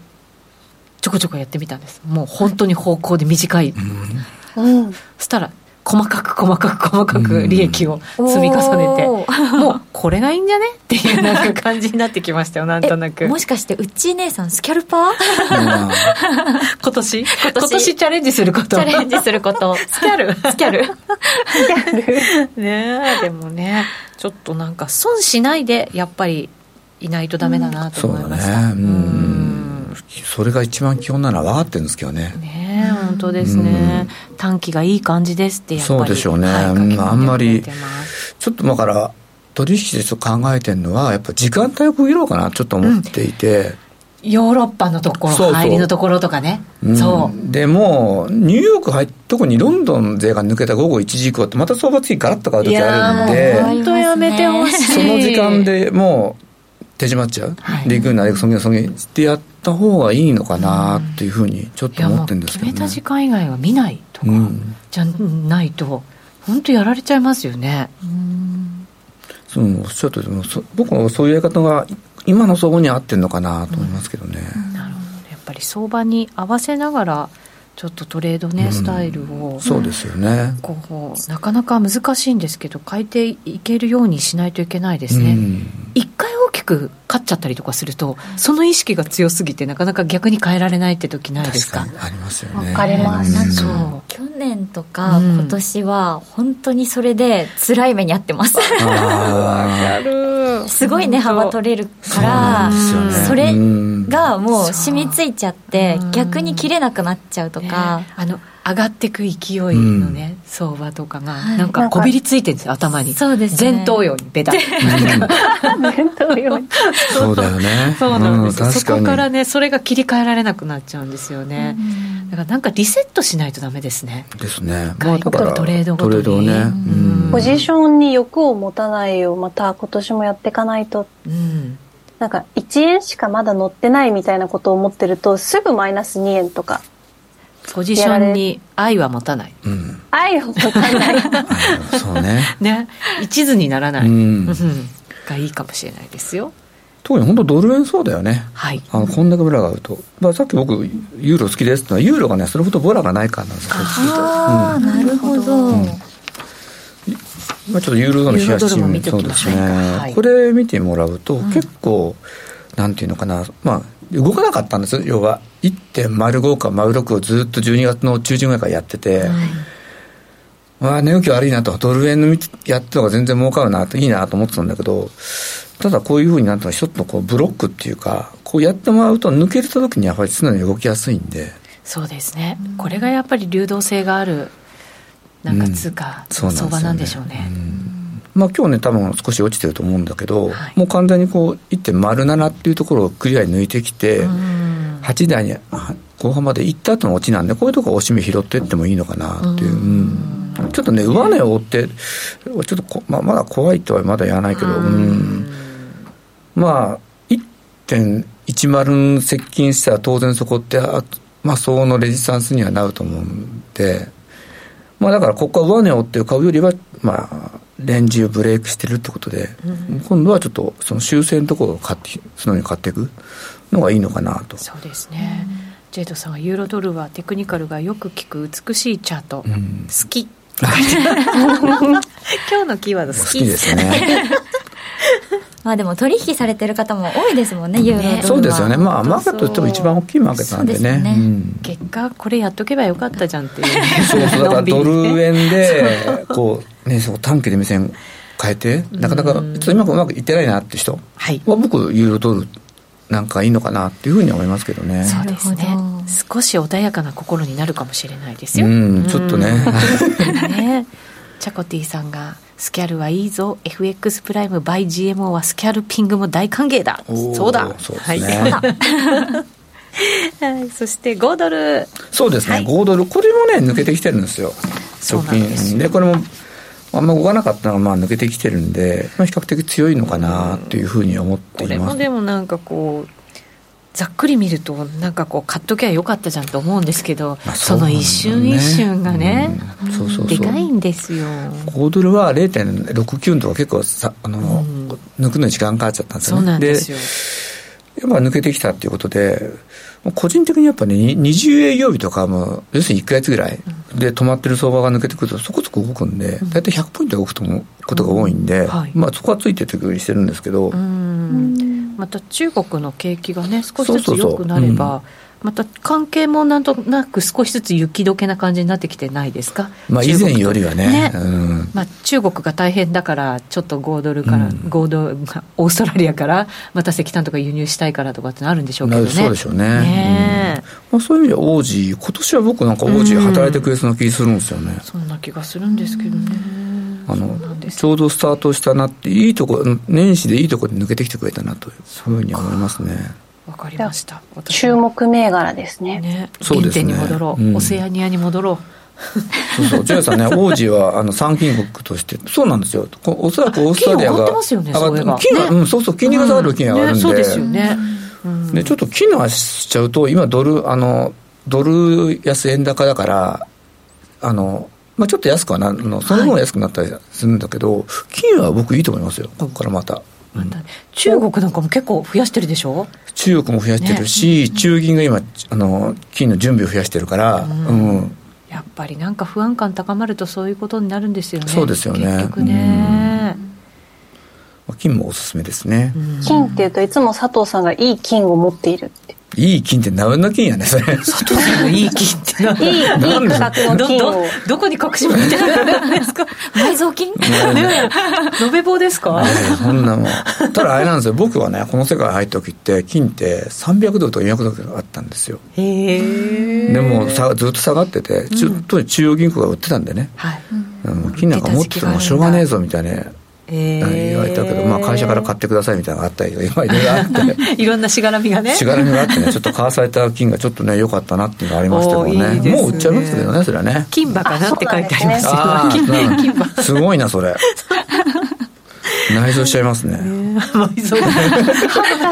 ちょこちょこやってみたんです。もう本当に方向で短い、うん、そしたら細かく細かく細かく利益を積み重ねて、もうこれがいいんじゃね？っていうなんか感じになってきましたよ なんとなく。もしかしてうち姉さんスキャルパー？今年？今年。チャレンジすること。チャレンジすること。スキャル？スキャル。スキャル。ねでもねちょっとなんか損しないでやっぱりいないとダメだなと思いました、うん、うんそれが一番基本なのは分かってるんですけどね。ね本当ですね、短期がいい感じですってやっぱり。そうでしょうね、はい、あんまりちょっとだから取引でちょっと考えてるのはやっぱ時間帯を区切ろうかなちょっと思っていて、うん、ヨーロッパのところ入りのところとかね。そう。でもニューヨーク入特にロンドン勢が抜けた午後1時以降ってまた相場次ガラッと変わる時あるんで。本当やめてほしい。その時間でもう手締まっちゃう、はい、で行くなりそげそげってやった方がいいのかなっていうふうにちょっと思ってるんですけど、ね、決めた時間以外は見ないとか、じゃないと本当やられちゃいますよね。うん、おっしゃって僕はそういうやり方が今の相場に合ってるのかなと思いますけどね。うん、なるほどやっぱり相場に合わせながらちょっとトレードね、スタイルを、そうですよね。こうなかなか難しいんですけど変えていけるようにしないといけないですね、一、回大きく勝っちゃったりとかするとその意識が強すぎてなかなか逆に変えられないって時ないですか？ありますよね。わかります、そう。去年とか今年は本当にそれで辛い目に遭ってます、すごい値幅取れるからそれがもう染みついちゃって逆に切れなくなっちゃうとか、ね、あの上がっていく勢いのね、うん、相場とかがなんかこびりついてるんですよ頭に。そうです、ね、前頭葉にベタ。前頭葉に。そうだよね。そうなんです、うん、そこからねそれが切り替えられなくなっちゃうんですよね、うん、だからなんかリセットしないとダメですね。ですね。まあだからトレードごとに。トレードね、ポジションに欲を持たないようまた今年もやっていかないと、うん。なんか1円しかまだ乗ってないみたいなことを思ってるとすぐマイナス2円とかポジションに愛は持たない、うん、愛を持たない。そうね。ね。一途にならない、うん、がいいかもしれないですよ。特に本当ドル円そうだよね、はい、あのこんだけブラがあると、まあ、さっき僕ユーロ好きですってのはユーロがねそれほどボラがないからなんですよ。ああ、うん、なるほど、うん。まあ、ちょっとユーロドの冷やしそうですね、はい、これ見てもらうと、結構なんていうのかな。まあ動かなかったんです要は1.05か06をずっと12月の中旬ぐらいからやってて、はい、まあ値動き悪いなと。ドル円のやってた方が全然儲かるなと。いいなと思ってたんだけどただこういうふうになったら一つのこうブロックっていうかこうやってもらうと抜けた時にやっぱり常に動きやすいんで。そうですね。これがやっぱり流動性があるなんか通貨、うん、相場なんでしょうね、うんまあ今日ね多分少し落ちてると思うんだけど、はい、もう完全にこう1.07っていうところをクリアに抜いてきて、8台に後半まで行った後の落ちなんでこういうところ押し目拾っていってもいいのかなっていう、うん、ちょっとね上値を追ってちょっとこ、まあ、まだ怖いとはまだ言わないけど、うん、まあ1.10接近したら当然そこってまあ相応のレジスタンスにはなると思うんでまあだからここは上値を追って買うよりはまあレンジをブレイクしてるってことで、うん、今度はちょっとその修正のところを買ってそのように買っていくのがいいのかなと。そうですね、うん、ジェイドさんはユーロドルはテクニカルがよく効く美しいチャート、うん、好き。今日のキーワード好きですねまあでも取引されてる方も多いですもんね、ユーロドルは。そうですよね。まあマーケットとしても一番大きいマーケットなんでね。でねうん、結果、これやっとけばよかったじゃんっていう。そうそう、だからドル円で、こう、ね、そう短期で目線変えて、なかなか、ちょっと今うまくいってないなって人は、僕、ユーロドルなんかいいのかなっていうふうに思いますけどね。そうですね。少し穏やかな心になるかもしれないですよ。うん、ちょっとね。ね。チャコティさんがスキャルはいいぞ。FX プライム by GMO はスキャルピングも大歓迎だ。そうだ。そうですね、はい、そして5ドル。そうですね、はい、5ドルこれもね抜けてきてるんですよ。直近。でこれもあんま動かなかったのがまあ抜けてきてるんで、まあ、比較的強いのかなというふうに思っています。これもでもなんかこうざっくり見るとなんかこう買っときゃよかったじゃんと思うんですけど、まあそね、その一瞬一瞬がね、うん、そうそうでかいんですよ。5ドルは0.69とか結構さあの、うん、抜くのに時間かかっちゃったんですよね。そうなんですよ。やっぱ抜けてきたっていうことで、個人的にやっぱね、20営業日とかも、要するに1か月ぐらいで止まってる相場が抜けてくると、そこそこ動くんで、大体100ポイント動くと思うことが多いんで、まあそこはついててくるにしてるんですけど。また中国の景気がね、少しずつ良くなれば、また関係もなんとなく少しずつ雪解けな感じになってきてないですか、まあ、以前よりはね。ね、うん、まあ、中国が大変だからちょっと5ドルから、うん、5ドルオーストラリアからまた石炭とか輸入したいからとかってなるんでしょうけどね。そうでしょうね。ね、うん、まあ、そういう意味では王子今年は僕なんか王子働いてくれそうな気するんですよね、そんな気がするんですけどねあのちょうどスタートしたなっていいとこ年始でいいところで抜けてきてくれたなというそういうふうに思いますね。わかりました。注目銘柄ですね。ね。原点に戻ろう、うん、オセアニアに戻ろう。そうそう、ジェイさんね、王子はあの参金国として、そうなんですよ、おそらくオーストラリアが、上がってますよね、金は、うん、そうそう、金利が下がる金が上がるんで、そうですよね、でちょっと金のしちゃうと、今、ドル、あのドル安円高だから、あのまあ、ちょっと安くはなるの、その分は安くなったりするんだけど、金は僕、いいと思いますよ、ここからまた。中国なんかも結構増やしてるでしょ？中国も増やしてるし、ね、中銀が今あの金の準備を増やしてるから、うん、うん、やっぱりなんか不安感高まるとそういうことになるんですよね。そうですよね。結局ね、うん、金もおすすめですね、金っていうといつも佐藤さんがいい金を持っている。っていい金って何の金やねそれ。佐藤さんのいい金っていいいい価格の金をどこに隠し持ってるんですか？埋蔵金？ね延べ棒ですか？そんなもん。ただあれなんですよ。僕はねこの世界入った時って金って300ドルと400ドルあったんですよ。へえでもさずっと下がってて、ちょっと中央銀行が売ってたんでね、はい、うん、金なんか持っててもしょうがねえぞみたいなえー、言われたけど、まあ、会社から買ってくださいみたいなのがあったりとか、今いろいろあって。いろんなしがらみがね。しがらみがあってねちょっと買わされた金がちょっとね良かったなっていうのがありましたけどね、ね、もう売っちゃいますけどねそれはね。金馬かなって書いてありますよ、ね、金馬。すごいなそれ。内臓しちゃいますね。埋蔵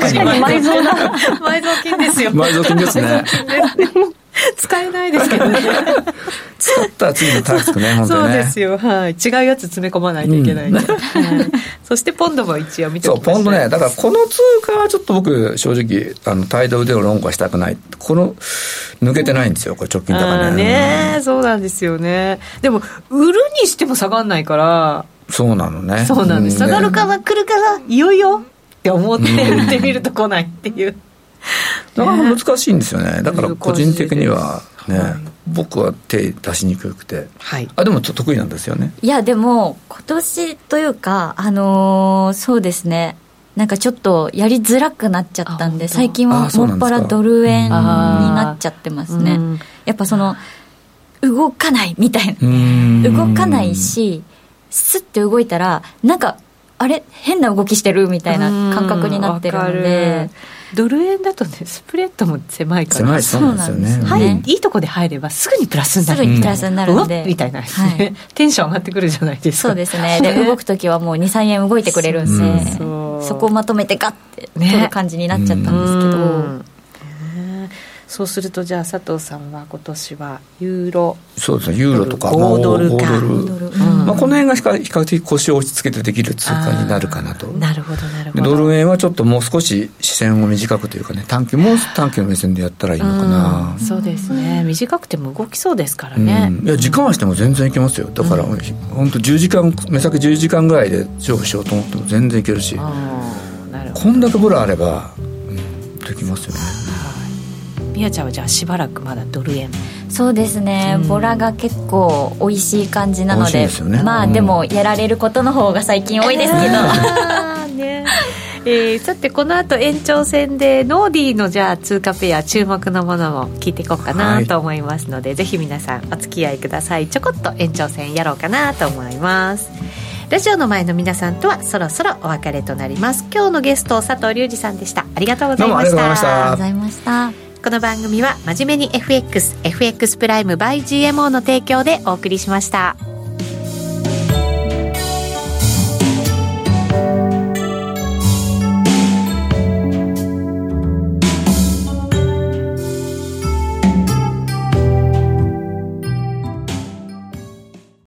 確かに埋蔵だ。埋蔵金ですよ。埋蔵金ですね。使えないですけどね。使ったら次のタスクねね。そうですよ。はい。違うやつ詰め込まないといけないうん。はい、そしてポンドも一応見て。そうポンドね。だからこの通貨はちょっと僕正直あの態度でのロングはしたくない。この抜けてないんですよ。これ直近高ねね、うん、そうなんですよね。でも売るにしても下がんないから。そうなのね。そうなんです、下がるかな来るかないよいよって思って売ってみると来ないっていう なかなか難しいんですよね。だから個人的にはね、はい、僕は手出しにくくて、はい、あでもちょっと得意なんですよね。いやでも今年というかあのー、そうですね。なんかちょっとやりづらくなっちゃったんで最近はもっぱらドル円になっちゃってますね。やっぱその動かないみたいな。動かないしスッて動いたらなんかあれ？変な動きしてるみたいな感覚になってるのでドル円だとねスプレッドも狭いから。狭いそうなんですよね、はい、い。いとこで入ればすぐにプラスになる。すぐにプラスになるので、みたいな、ねはい、テンション上がってくるじゃないですか。そうですね。で動く時はもう23円動いてくれるんでそこをまとめてガッて取る感じになっちゃったんですけど、そうするとじゃあ佐藤さんは今年はユーロ。そうですね。ユーロとか5ドルか。まあ、この辺が比較的腰を落ち着けてできる通貨になるかなと。なるほどなるほど。ドル円はちょっともう少し視線を短くというかね短期もう短期の目線でやったらいいのかな、そうですね。短くても動きそうですからね、いや時間はしても全然いけますよ。だから、うん、本当10時間目先10時間ぐらいで勝負しようと思っても全然いけるし。こんだけボラあれば、うん、できますよねみやちゃんはじゃあしばらくまだドル円。そうですね、ボラが結構美味しい感じなので、ね、まあ、うん、でもやられることの方が最近多いですけど。ね。えー、さてこの後延長戦でノーディーのじゃあ通貨ペア注目のものも聞いていこうかなと思いますので、はい、ぜひ皆さんお付き合いください。ちょこっと延長戦やろうかなと思います。ラジオの前の皆さんとはそろそろお別れとなります。今日のゲスト佐藤隆二さんでした。ありがとうございました。ありがとうございましたこの番組は真面目に FX、FX プライム by GMO の提供でお送りしました。